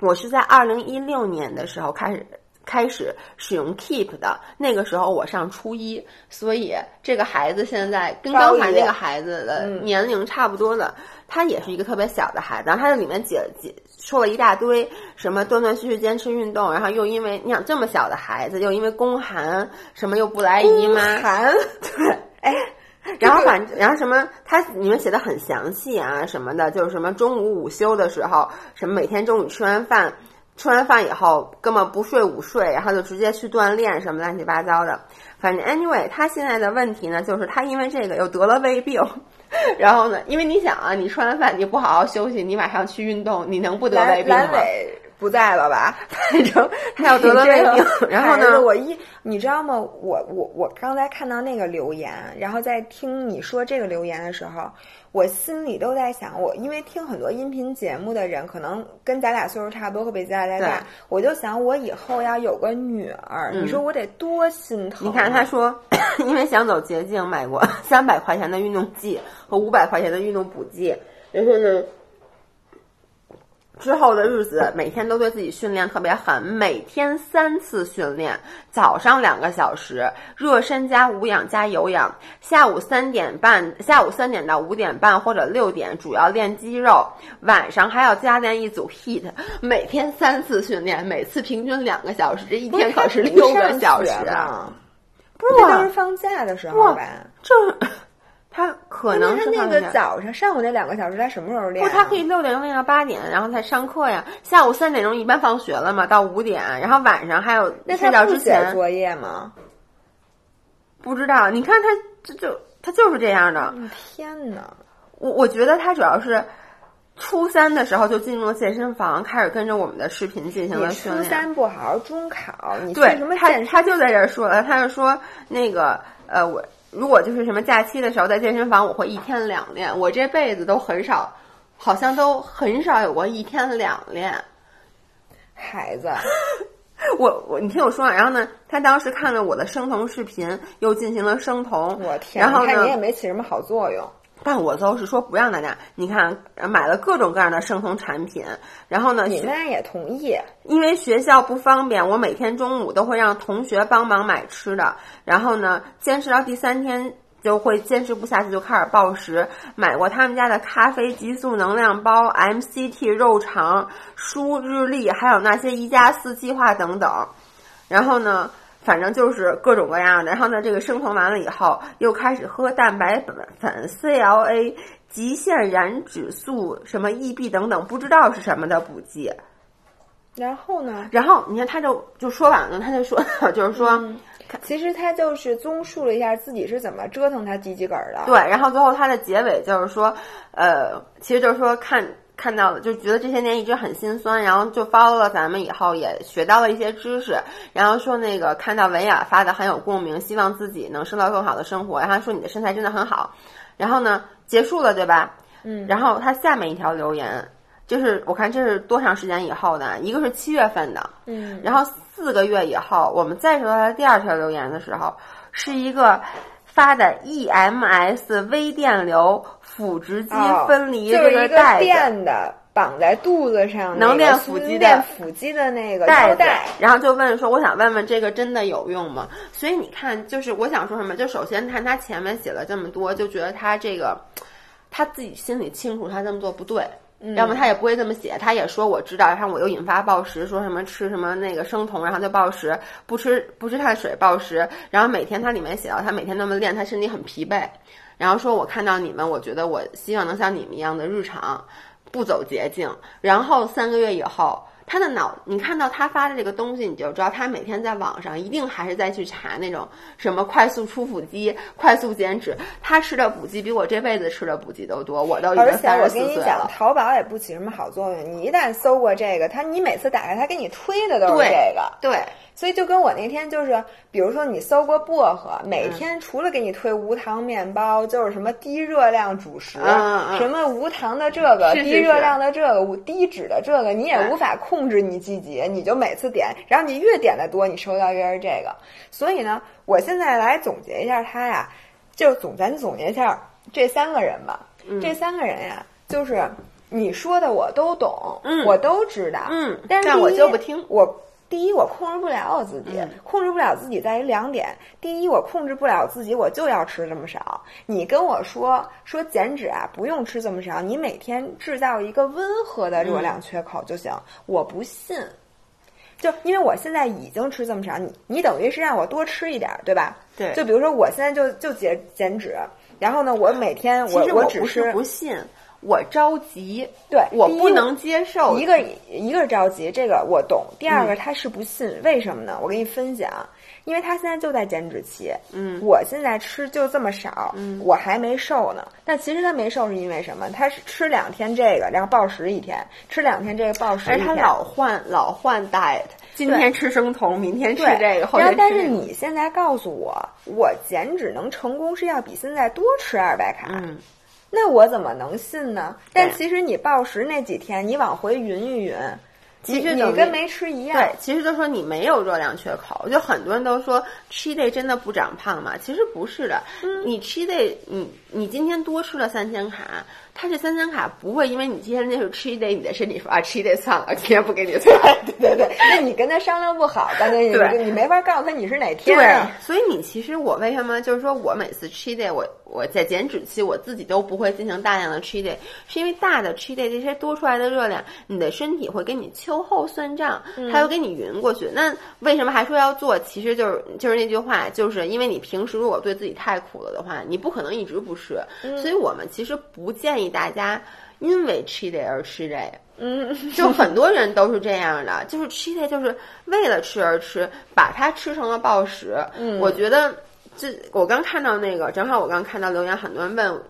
我是在二零一六年的时候开始开始使用 Keep 的，那个时候我上初一，所以这个孩子现在跟刚才那个孩子的年龄差不多的，他也是一个特别小的孩子。然后他在里面解解说了一大堆什么断断续续坚持运动，然后又因为你想这么小的孩子，又因为宫寒，什么又不来姨妈寒，对，哎。然后反，然后什么？他你们写的很详细啊，什么的，就是什么中午午休的时候，什么每天中午吃完饭，吃完饭以后根本不睡午睡，然后就直接去锻炼，什么乱七八糟的。反正 anyway，他现在的问题呢，就是他因为这个又得了胃病。然后呢，因为你想啊，你吃完饭你不好好休息，你马上去运动，你能不得胃病吗？不在了吧？反正他要得了胃病，然后呢？我一你知道吗？我我我刚才看到那个留言，然后在听你说这个留言的时候，我心里都在想，我因为听很多音频节目的人，可能跟咱俩岁数差不多，会比咱俩大，我就想我以后要有个女儿，你说我得多心疼。你看他说，因为想走捷径，买过三百块钱的运动剂和五百块钱的运动补剂，然后呢？之后的日子，每天都对自己训练特别狠，每天三次训练，早上两个小时热身加无氧加有氧，下午三点半，下午三点到五点半或者六点主要练肌肉，晚上还要加练一组 heat，每天三次训练，每次平均两个小时，这一天可是六个小时啊！不是都是放假的时候吧？这。他可能是那个早上上午那两个小时，他什么时候练？不，他可以六点钟练到八点，然后才上课呀。下午三点钟一般放学了嘛，到五点，然后晚上还有睡觉之前作业吗？不知道，你看他这就他就是这样的。天哪！我我觉得他主要是初三的时候就进入了健身房，开始跟着我们的视频进行了训练。初三不好好中考，你去对他什么健身？他就在这儿说了，他就说那个呃，我如果就是什么假期的时候在健身房，我会一天两练。我这辈子都很少，好像都很少有过一天两练。孩子，我我你听我说啊，然后呢，他当时看了我的生酮视频，又进行了生酮，我天！然后呢你也没起什么好作用。但我都是说不让大家，你看呃买了各种各样的生酮产品，然后呢，学你妈也同意，因为学校不方便，我每天中午都会让同学帮忙买吃的，然后呢，坚持到第三天就会坚持不下去，就开始暴食。买过他们家的咖啡、激素能量包、MCT 肉肠、书、日历，还有那些一加四计划等等。然后呢，反正就是各种各样的。然后呢，这个生酮完了以后，又开始喝蛋白粉、CLA、极限燃脂素、什么 EB 等等，不知道是什么的补剂。然后呢？然后你看，他就就说完了，他就说，就是说，其实他就是综述了一下自己是怎么折腾他鸡鸡梗儿的。对，然后最后他的结尾就是说，呃，其实就是说看看到了，就觉得这些年一直很心酸，然后就 follow 了咱们以后也学到了一些知识，然后说那个看到文雅发的很有共鸣，希望自己能收到更好的生活，然后说你的身材真的很好，然后呢结束了对吧？嗯，然后他下面一条留言。就是我看这是多长时间以后的，一个是七月份的，嗯，然后四个月以后，我们再收到他第二条留言的时候，是一个发的 EMS 微电流腹直肌哦分离就是一个这带子。垫的绑在肚子上，能练腹腹肌的练腹肌的那个带带。，然后就问说：“我想问问这个真的有用吗？”所以你看，就是我想说什么，就首先看他前面写了这么多，就觉得他这个他自己心里清楚，他这么做不对。要么他也不会这么写，他也说我知道，然后我又引发暴食，说什么吃什么那个生酮，然后就暴食，不吃不吃碳水暴食，然后每天他里面写到他每天那么练，他身体很疲惫，然后说我看到你们，我觉得我希望能像你们一样的日常，不走捷径，然后三个月以后。他的脑，你看到他发的这个东西，你就知道他每天在网上一定还是在去查那种什么快速出腹肌、快速减脂。他吃的补剂比我这辈子吃的补剂都多，我都已而且我经三十跟你讲，四岁了。淘宝也不起什么好作用。你一旦搜过这个，他你每次打开，他给你推的都是这个。对，所以就跟我那天就是，比如说你搜过薄荷，每天除了给你推无糖面包，就是什么低热量主食，什么无糖的这个，是是低热量的这个，无低脂的这个，你也无法控制你自己，你就每次点，然后你越点的多，你收到越是这个。所以呢，我现在来总结一下他呀，就总咱总结一下这三个人吧。嗯。这三个人呀，就是你说的我都懂，嗯。我都知道，嗯但我就不听。我第一，我控制不了我自己，嗯控制不了自己在于两点。第一，我控制不了自己，我就要吃这么少。你跟我说说减脂啊，不用吃这么少，你每天制造一个温和的热量缺口就行。我不信。就因为我现在已经吃这么少，你你等于是让我多吃一点儿，对吧？对就比如说我现在就就减减脂，然后呢，我每天我我只是不信，我着急，对我不能接受一个一个是着急，这个我懂。第二个嗯他是不信，为什么呢？我给你分享，因为他现在就在减脂期。嗯我现在吃就这么少，嗯我还没瘦呢。但其实他没瘦是因为什么？他是吃两天这个，然后暴食一天；吃两天这个，暴食一天。而他老换老换 diet，今天吃生酮，明天吃这个，后然后但是你现在告诉我，我减脂能成功是要比现在多吃二百卡。嗯，那我怎么能信呢？但其实你暴食那几天，你往回匀一匀，其实你你跟没吃一样。对，其实就说你没有热量缺口，就很多人都说 cheat day 真的不长胖嘛，其实不是的。嗯你 cheat day，你你今天多吃了三千卡，它这三餐卡不会因为你今天那是 cheat day，你的身体说啊 cheat day 算了，今天不给你算。对对对，那你跟他商量不好，关键对你你没法告诉他你是哪天对啊。，所以你其实我为什么就是说我每次 cheat day，我我在减脂期我自己都不会进行大量的 cheat day，是因为大的 cheat day 这些多出来的热量，你的身体会给你秋后算账，它会给你匀过去。那为什么还说要做？其实就是就是那句话，就是因为你平时如果对自己太苦了的话，你不可能一直不吃，所以我们其实不建议大家因为 cheat day 而吃这个。嗯，就很多人都是这样的，就是 cheat day 就是为了吃而吃，把它吃成了暴食。嗯我觉得这我刚看到那个，正好我刚看到留言，很多人问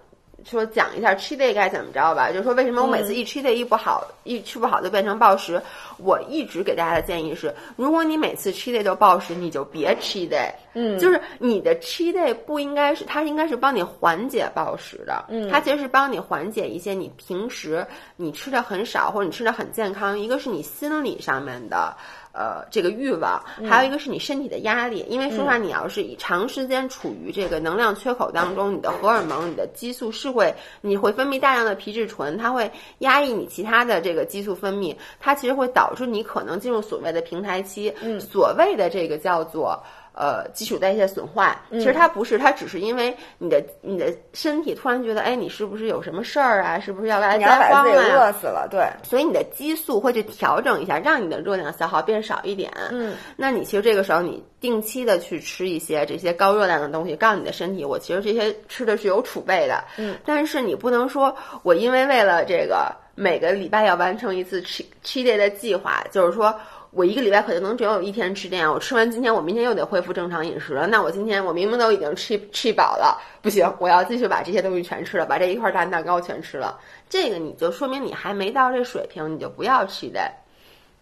说讲一下 cheat day 该怎么着吧，就是说为什么我每次一 cheat day 一不好，一吃不好就变成暴食。我一直给大家的建议是，如果你每次 cheat day 都暴食，你就别 cheat day。嗯，就是你的 cheat day 不应该是，它应该是帮你缓解暴食的。嗯，它其实是帮你缓解一些你平时你吃的很少或者你吃的很健康，一个是你心理上面的。呃，这个欲望，还有一个是你身体的压力，因为说实话，你要是以长时间处于这个能量缺口当中，你的荷尔蒙、你的激素是会，你会分泌大量的皮质醇，它会压抑你其他的这个激素分泌，它其实会导致你可能进入所谓的平台期，所谓的这个叫做。呃，基础代谢损坏，其实它不是，它只是因为你的你的身体突然觉得，哎，你是不是有什么事儿啊？是不是要来灾荒啊？饿死了，对。所以你的激素会去调整一下，让你的热量消耗变少一点。嗯，那你其实这个时候你定期的去吃一些这些高热量的东西，告诉你的身体，我其实这些吃的是有储备的。嗯，但是你不能说我因为为了这个每个礼拜要完成一次吃吃蛋的计划，就是说。我一个礼拜可能能只有一天吃这样，我吃完今天，我明天又得恢复正常饮食了。那我今天我明明都已经吃吃饱了，不行，我要继续把这些东西全吃了，把这一块大蛋糕全吃了。这个你就说明你还没到这水平，你就不要吃蛋。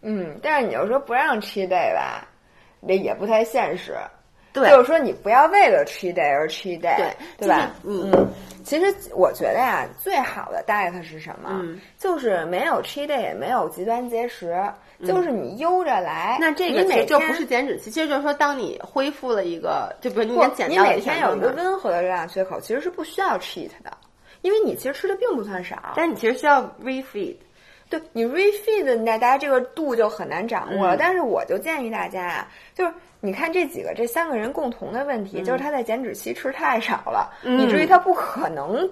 嗯，但是你要说不让吃蛋吧，那也不太现实。对，就是说你不要为了 cheat day 而 cheat day，对对吧？嗯嗯，其实我觉得呀，最好的 diet 是什么？就是没有 cheat day，也没有极端节食，就是你悠着来。那这个其实就不是减脂期，其实就是说，当你恢复了一个，就比如你减你每天有一个温和的热量缺口，其实是不需要 cheat 的，因为你其实吃的并不算少，但你其实需要 refeed。对你 refeed，那大家这个度就很难掌握了。但是我就建议大家啊，就是。你看这几个这三个人共同的问题，就是他在减脂期吃太少了，以至于他不可能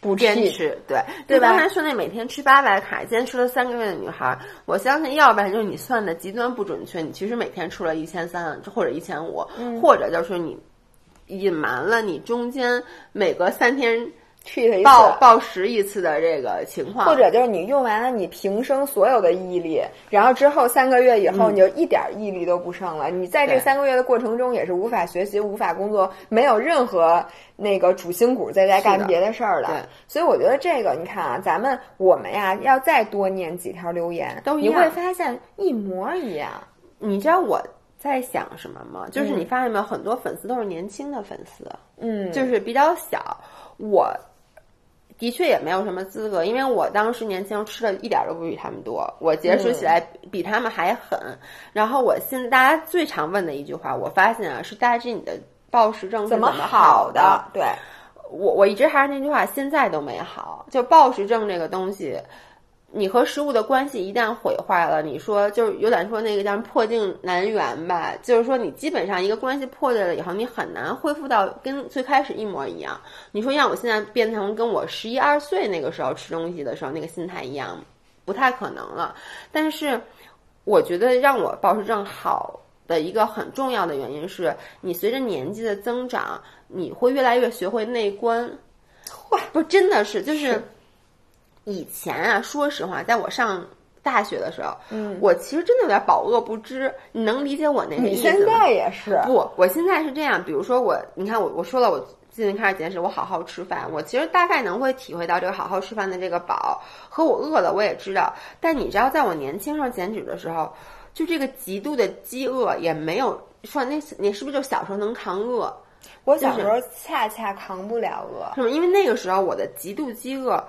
不坚持。对，对吧？刚才说那每天吃八百卡，坚持了三个月的女孩，我相信要不然就是你算的极端不准确，你其实每天吃了一千三或者一千五，或者就是你隐瞒了你中间每隔三天。去暴暴食一次的这个情况，或者就是你用完了你平生所有的毅力，然后之后三个月以后你就一点毅力都不剩了。你在这三个月的过程中也是无法学习、无法工作，没有任何那个主心骨在在干别的事儿了。所以我觉得这个，你看啊，咱们我们呀，要再多念几条留言，都你会发现一模一样。你知道我在想什么吗？就是你发现没有，很多粉丝都是年轻的粉丝，嗯，就是比较小。我。的确也没有什么资格，因为我当时年轻吃的一点都不比他们多，我节食起来比他们还狠。然后我现在大家最常问的一句话，我发现啊，是大致你的暴食症怎么好的？对，我我一直还是那句话，现在都没好。就暴食症这个东西。你和食物的关系一旦毁坏了，你说就是有点说那个叫破镜难圆吧，就是说你基本上一个关系破裂了以后，你很难恢复到跟最开始一模一样。你说让我现在变成跟我十一二岁那个时候吃东西的时候那个心态一样，不太可能了。但是我觉得让我暴食症好的一个很重要的原因是，你随着年纪的增长，你会越来越学会内观。哇，不真的是就是。以前啊，说实话，在我上大学的时候，嗯，我其实真的有点饱饿不知。你能理解我那个意思吗？你现在也是不？我现在是这样，比如说我，你看我，我说了，我最近开始减脂，我好好吃饭，我其实大概能会体会到这个好好吃饭的这个饱和我饿了，我也知道。但你知道，在我年轻时候减脂的时候，就这个极度的饥饿也没有说那，你是不是就小时候能扛饿？我小时候恰恰扛不了饿，是吗？因为那个时候我的极度饥饿。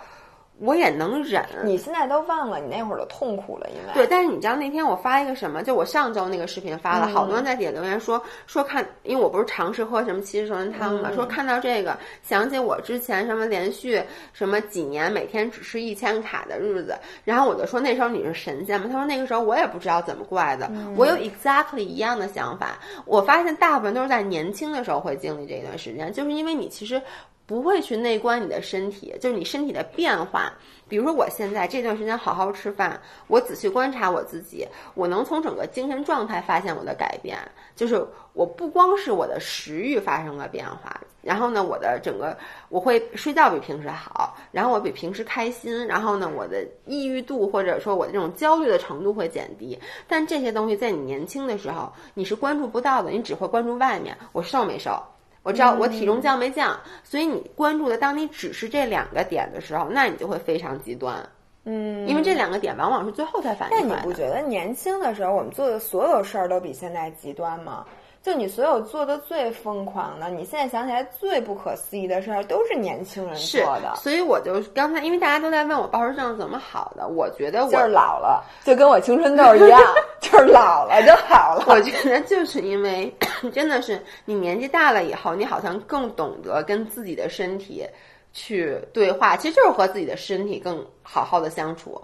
我也能忍，你现在都忘了你那会儿的痛苦了，因为对。但是你知道那天我发一个什么？就我上周那个视频发了，好多人在底下留言说说看，因为我不是尝试喝什么七日熟人汤嘛，说看到这个想起我之前什么连续什么几年每天只吃一千卡的日子，然后我就说那时候你是神仙吗？他说那个时候我也不知道怎么过来的，我有 exactly 一样的想法。我发现大部分都是在年轻的时候会经历这一段时间，就是因为你其实。不会去内观你的身体，就是你身体的变化。比如说，我现在这段时间好好吃饭，我仔细观察我自己，我能从整个精神状态发现我的改变。就是我不光是我的食欲发生了变化，然后呢，我的整个我会睡觉比平时好，然后我比平时开心，然后呢，我的抑郁度或者说我的这种焦虑的程度会减低。但这些东西在你年轻的时候你是关注不到的，你只会关注外面，我瘦没瘦。我知道我体重降没降，所以你关注的，当你只是这两个点的时候，那你就会非常极端。嗯，因为这两个点往往是最后才反应那你。不觉得年轻的时候我们做的所有事儿都比现在极端吗？就你所有做的最疯狂的，你现在想起来最不可思议的事儿，都是年轻人是做的。所以我就刚才，因为大家都在问我暴食症怎么好的，我觉得我就是老了，就跟我青春痘一样，就是老了就好了。我觉得就是因为 真的是你年纪大了以后，你好像更懂得跟自己的身体去对话，其实就是和自己的身体更好好的相处，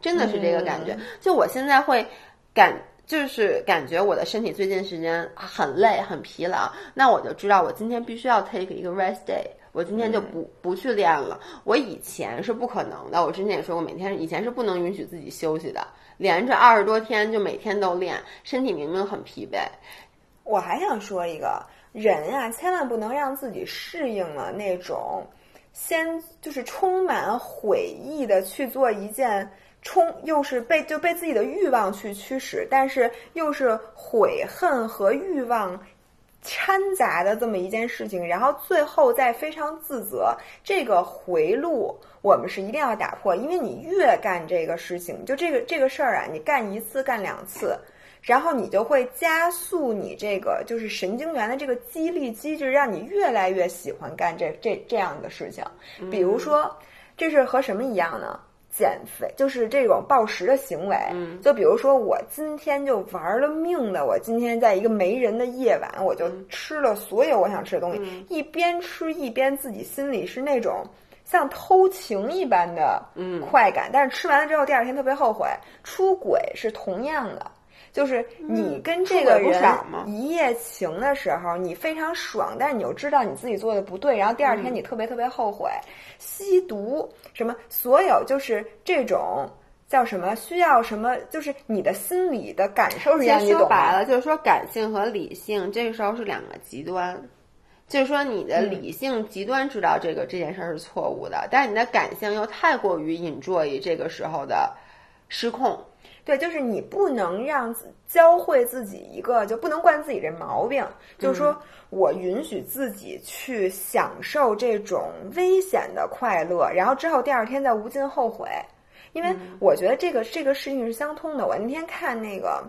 真的是这个感觉。就我现在会感。就是感觉我的身体最近时间很累、很疲劳，那我就知道我今天必须要 take 一个 rest day，我今天就不不去练了。我以前是不可能的，我之前也说过，每天以前是不能允许自己休息的，连着二十多天就每天都练，身体明明很疲惫。我还想说一个人啊，千万不能让自己适应了那种先就是充满悔意的去做一件。冲又是被就被自己的欲望去驱使，但是又是悔恨和欲望掺杂的这么一件事情，然后最后再非常自责，这个回路我们是一定要打破，因为你越干这个事情，就这个这个事儿啊，你干一次干两次。然后你就会加速你这个就是神经元的这个激励机制，让你越来越喜欢干这这这样的事情。比如说，这是和什么一样呢？减肥就是这种暴食的行为。嗯，就比如说我今天就玩了命的，我今天在一个没人的夜晚，我就吃了所有我想吃的东西，一边吃一边自己心里是那种像偷情一般的快感，但是吃完了之后第二天特别后悔。出轨是同样的。就是你跟这个人一夜情的时候，你非常爽，但是你又知道你自己做的不对，然后第二天你特别特别后悔。吸毒什么，所有就是这种叫什么需要什么，就是你的心理的感受是这样，你懂说白了，就是说感性和理性这个时候是两个极端，就是说你的理性极端知道这个这件事是错误的，但是你的感性又太过于 enjoy 这个时候的失控。对，就是你不能让教会自己一个，就不能惯自己这毛病。就是说我允许自己去享受这种危险的快乐，然后之后第二天再无尽后悔。因为我觉得这个这个事情是相通的。我那天看那个。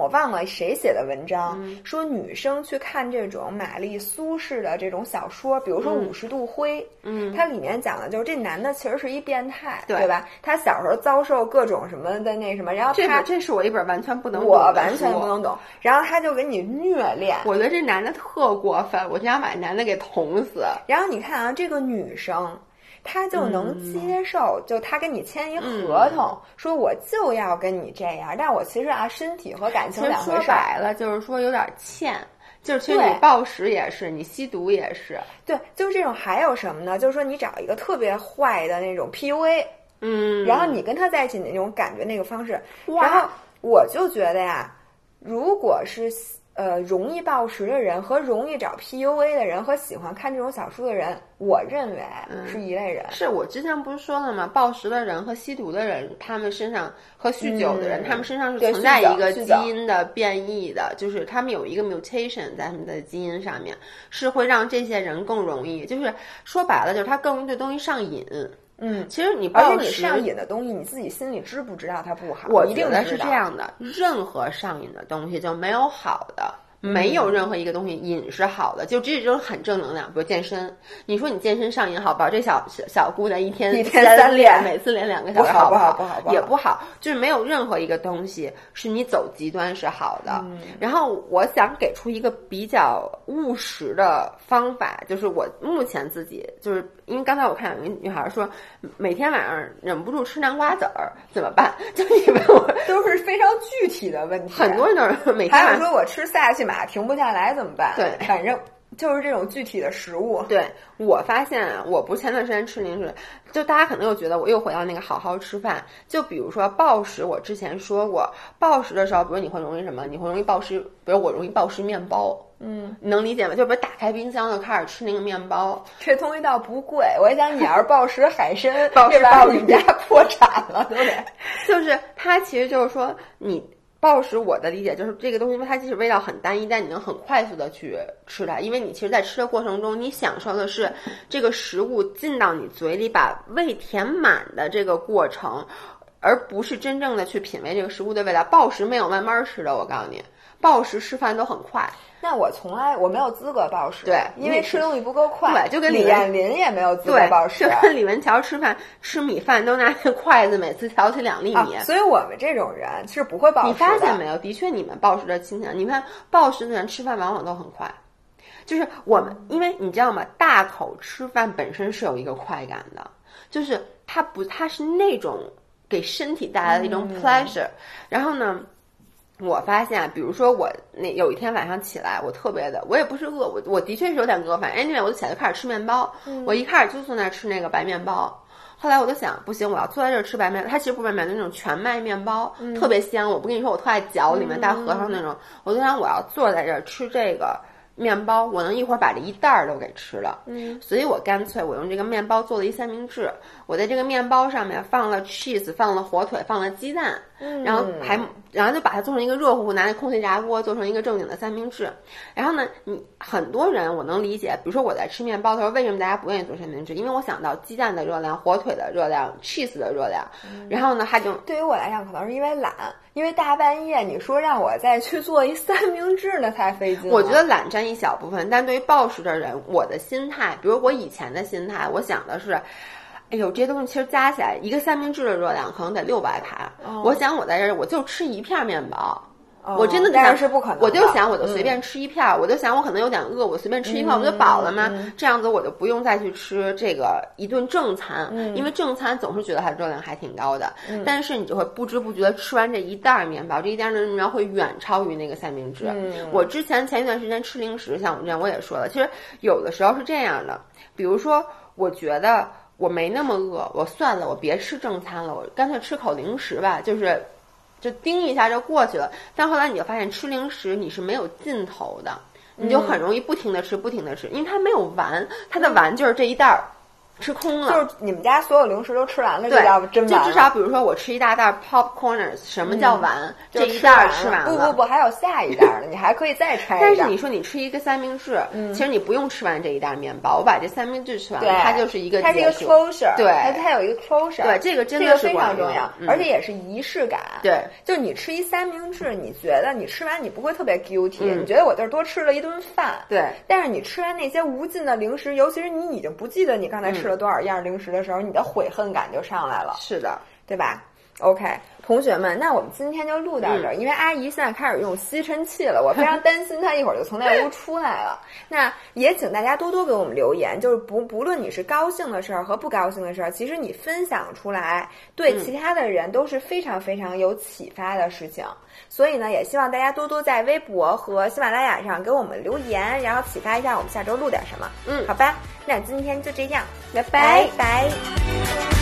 我忘了谁写的文章，说女生去看这种玛丽苏式的这种小说，比如说《五十度灰》，嗯，它里面讲的就是这男的其实是一变态，对吧？他小时候遭受各种什么的那什么，然后他这是我一本完全不能我完全不能懂，然后他就给你虐恋。我觉得这男的特过分，我就想把男的给捅死。然后你看啊，这个女生。他就能接受，就他跟你签一合同，说我就要跟你这样，但我其实啊，身体和感情两回事。说白了，就是说有点欠，就是其实你暴食也是，你吸毒也是。对，就是这种。还有什么呢？就是说你找一个特别坏的那种 PUA，嗯，然后你跟他在一起那种感觉那个方式，然后我就觉得呀，如果是。呃，容易暴食的人和容易找 PUA 的人和喜欢看这种小说的人，我认为是一类人。是我之前不是说了吗？暴食的人和吸毒的人，他们身上和酗酒的人，他们身上是存在一个基因的变异的，就是他们有一个 mutation 在他们的基因上面，是会让这些人更容易，就是说白了，就是他更容易对东西上瘾。嗯，其实你而且你上瘾的东西，你自己心里知不知道它不好？我一定是这样的，任何上瘾的东西就没有好的。没有任何一个东西瘾是好的，就这种很正能量。比如健身，你说你健身上瘾好不好？这小小小姑娘一天一天三练，每次练两个小时，好不好？不好，也不好。就是没有任何一个东西是你走极端是好的。然后我想给出一个比较务实的方法，就是我目前自己就是因为刚才我看有一个女孩说，每天晚上忍不住吃南瓜籽儿怎么办？就你问我都是非常具体的问题。很多人都是每天还有说我吃萨琪玛停不下来怎么办？对，反正就是这种具体的食物。对我发现啊，我不前段时间吃零食，就大家可能又觉得我又回到那个好好吃饭。就比如说暴食，我之前说过，暴食的时候，比如你会容易什么？你会容易暴食，比如我容易暴食面包。嗯，你能理解吗？就比如打开冰箱就开始吃那个面包，这东西倒不贵。我想你要是暴食海参，暴食鲍鱼家破产了，对不对？就是它其实就是说你。暴食我的理解就是这个东西，它即使味道很单一，但你能很快速的去吃它，因为你其实，在吃的过程中，你享受的是这个食物进到你嘴里，把胃填满的这个过程，而不是真正的去品味这个食物的味道。暴食没有慢慢吃的，我告诉你，暴食吃饭都很快。那我从来我没有资格暴食，对，因为吃东西不够快。对，就跟李彦林也没有资格暴食，就跟李文桥吃饭吃米饭都拿那筷子，每次挑起两粒米。所以我们这种人是不会暴食。你发现没有？的确，你们暴食的倾向。你看暴食的人吃饭往往都很快，就是我们，因为你知道吗？大口吃饭本身是有一个快感的，就是它不，它是那种给身体带来的一种 pleasure。然后呢？我发现，比如说我那有一天晚上起来，我特别的，我也不是饿，我我的确是有点饿，反正 anyway，我就起来就开始吃面包。我一开始就坐那吃那个白面包，后来我就想，不行，我要坐在这儿吃白面。它其实不是白面，那种全麦面包，特别香。我不跟你说，我特爱嚼里面带核桃那种。我就想，我要坐在这儿吃这个。面包，我能一会儿把这一袋儿都给吃了，嗯，所以我干脆我用这个面包做了一三明治。我在这个面包上面放了 cheese，放了火腿，放了鸡蛋，嗯，然后还然后就把它做成一个热乎乎，拿那空气炸锅做成一个正经的三明治。然后呢，你很多人我能理解，比如说我在吃面包的时候，为什么大家不愿意做三明治？因为我想到鸡蛋的热量、火腿的热量、cheese 的热量。然后呢，他就对于我来讲，可能是因为懒，因为大半夜你说让我再去做一三明治，那太费劲。我觉得懒占一小部分，但对于暴食的人，我的心态，比如我以前的心态，我想的是。哎呦，这些东西其实加起来，一个三明治的热量可能得六百卡。我想我在这儿，我就吃一片面包，我真的但是不可能。我就想，我就随便吃一片，我就想，我可能有点饿，我随便吃一片，我不就饱了吗？这样子我就不用再去吃这个一顿正餐，因为正餐总是觉得它的热量还挺高的。但是你就会不知不觉的吃完这一袋面包，这一袋面包会远超于那个三明治。我之前前一段时间吃零食，像我这样我也说了，其实有的时候是这样的，比如说，我觉得。我没那么饿，我算了，我别吃正餐了，我干脆吃口零食吧，就是，就叮一下就过去了。但后来你就发现，吃零食你是没有尽头的，你就很容易不停的吃，不停的吃，因为它没有完，它的完就是这一袋儿。吃空了，就是你们家所有零食都吃完了，这叫真完。就至少比如说我吃一大袋 popcorners，什么叫完？这一袋吃完了。不不不，还有下一袋呢，你还可以再拆。但是你说你吃一个三明治，其实你不用吃完这一袋面包，我把这三明治吃完，它就是一个它是一个 closure，对，它它有一个 closure，对，这个真的是非常重要，而且也是仪式感。对，就你吃一三明治，你觉得你吃完你不会特别 guilty，你觉得我就是多吃了一顿饭。对，但是你吃完那些无尽的零食，尤其是你已经不记得你刚才吃了多少样零食。的时候，你的悔恨感就上来了，是的，对吧？OK，同学们，那我们今天就录到这儿，因为阿姨现在开始用吸尘器了，我非常担心她一会儿就从那屋出来了。那也请大家多多给我们留言，就是不不论你是高兴的事儿和不高兴的事儿，其实你分享出来，对其他的人都是非常非常有启发的事情。所以呢，也希望大家多多在微博和喜马拉雅上给我们留言，然后启发一下我们下周录点什么。嗯，好吧，那今天就这样，拜拜拜。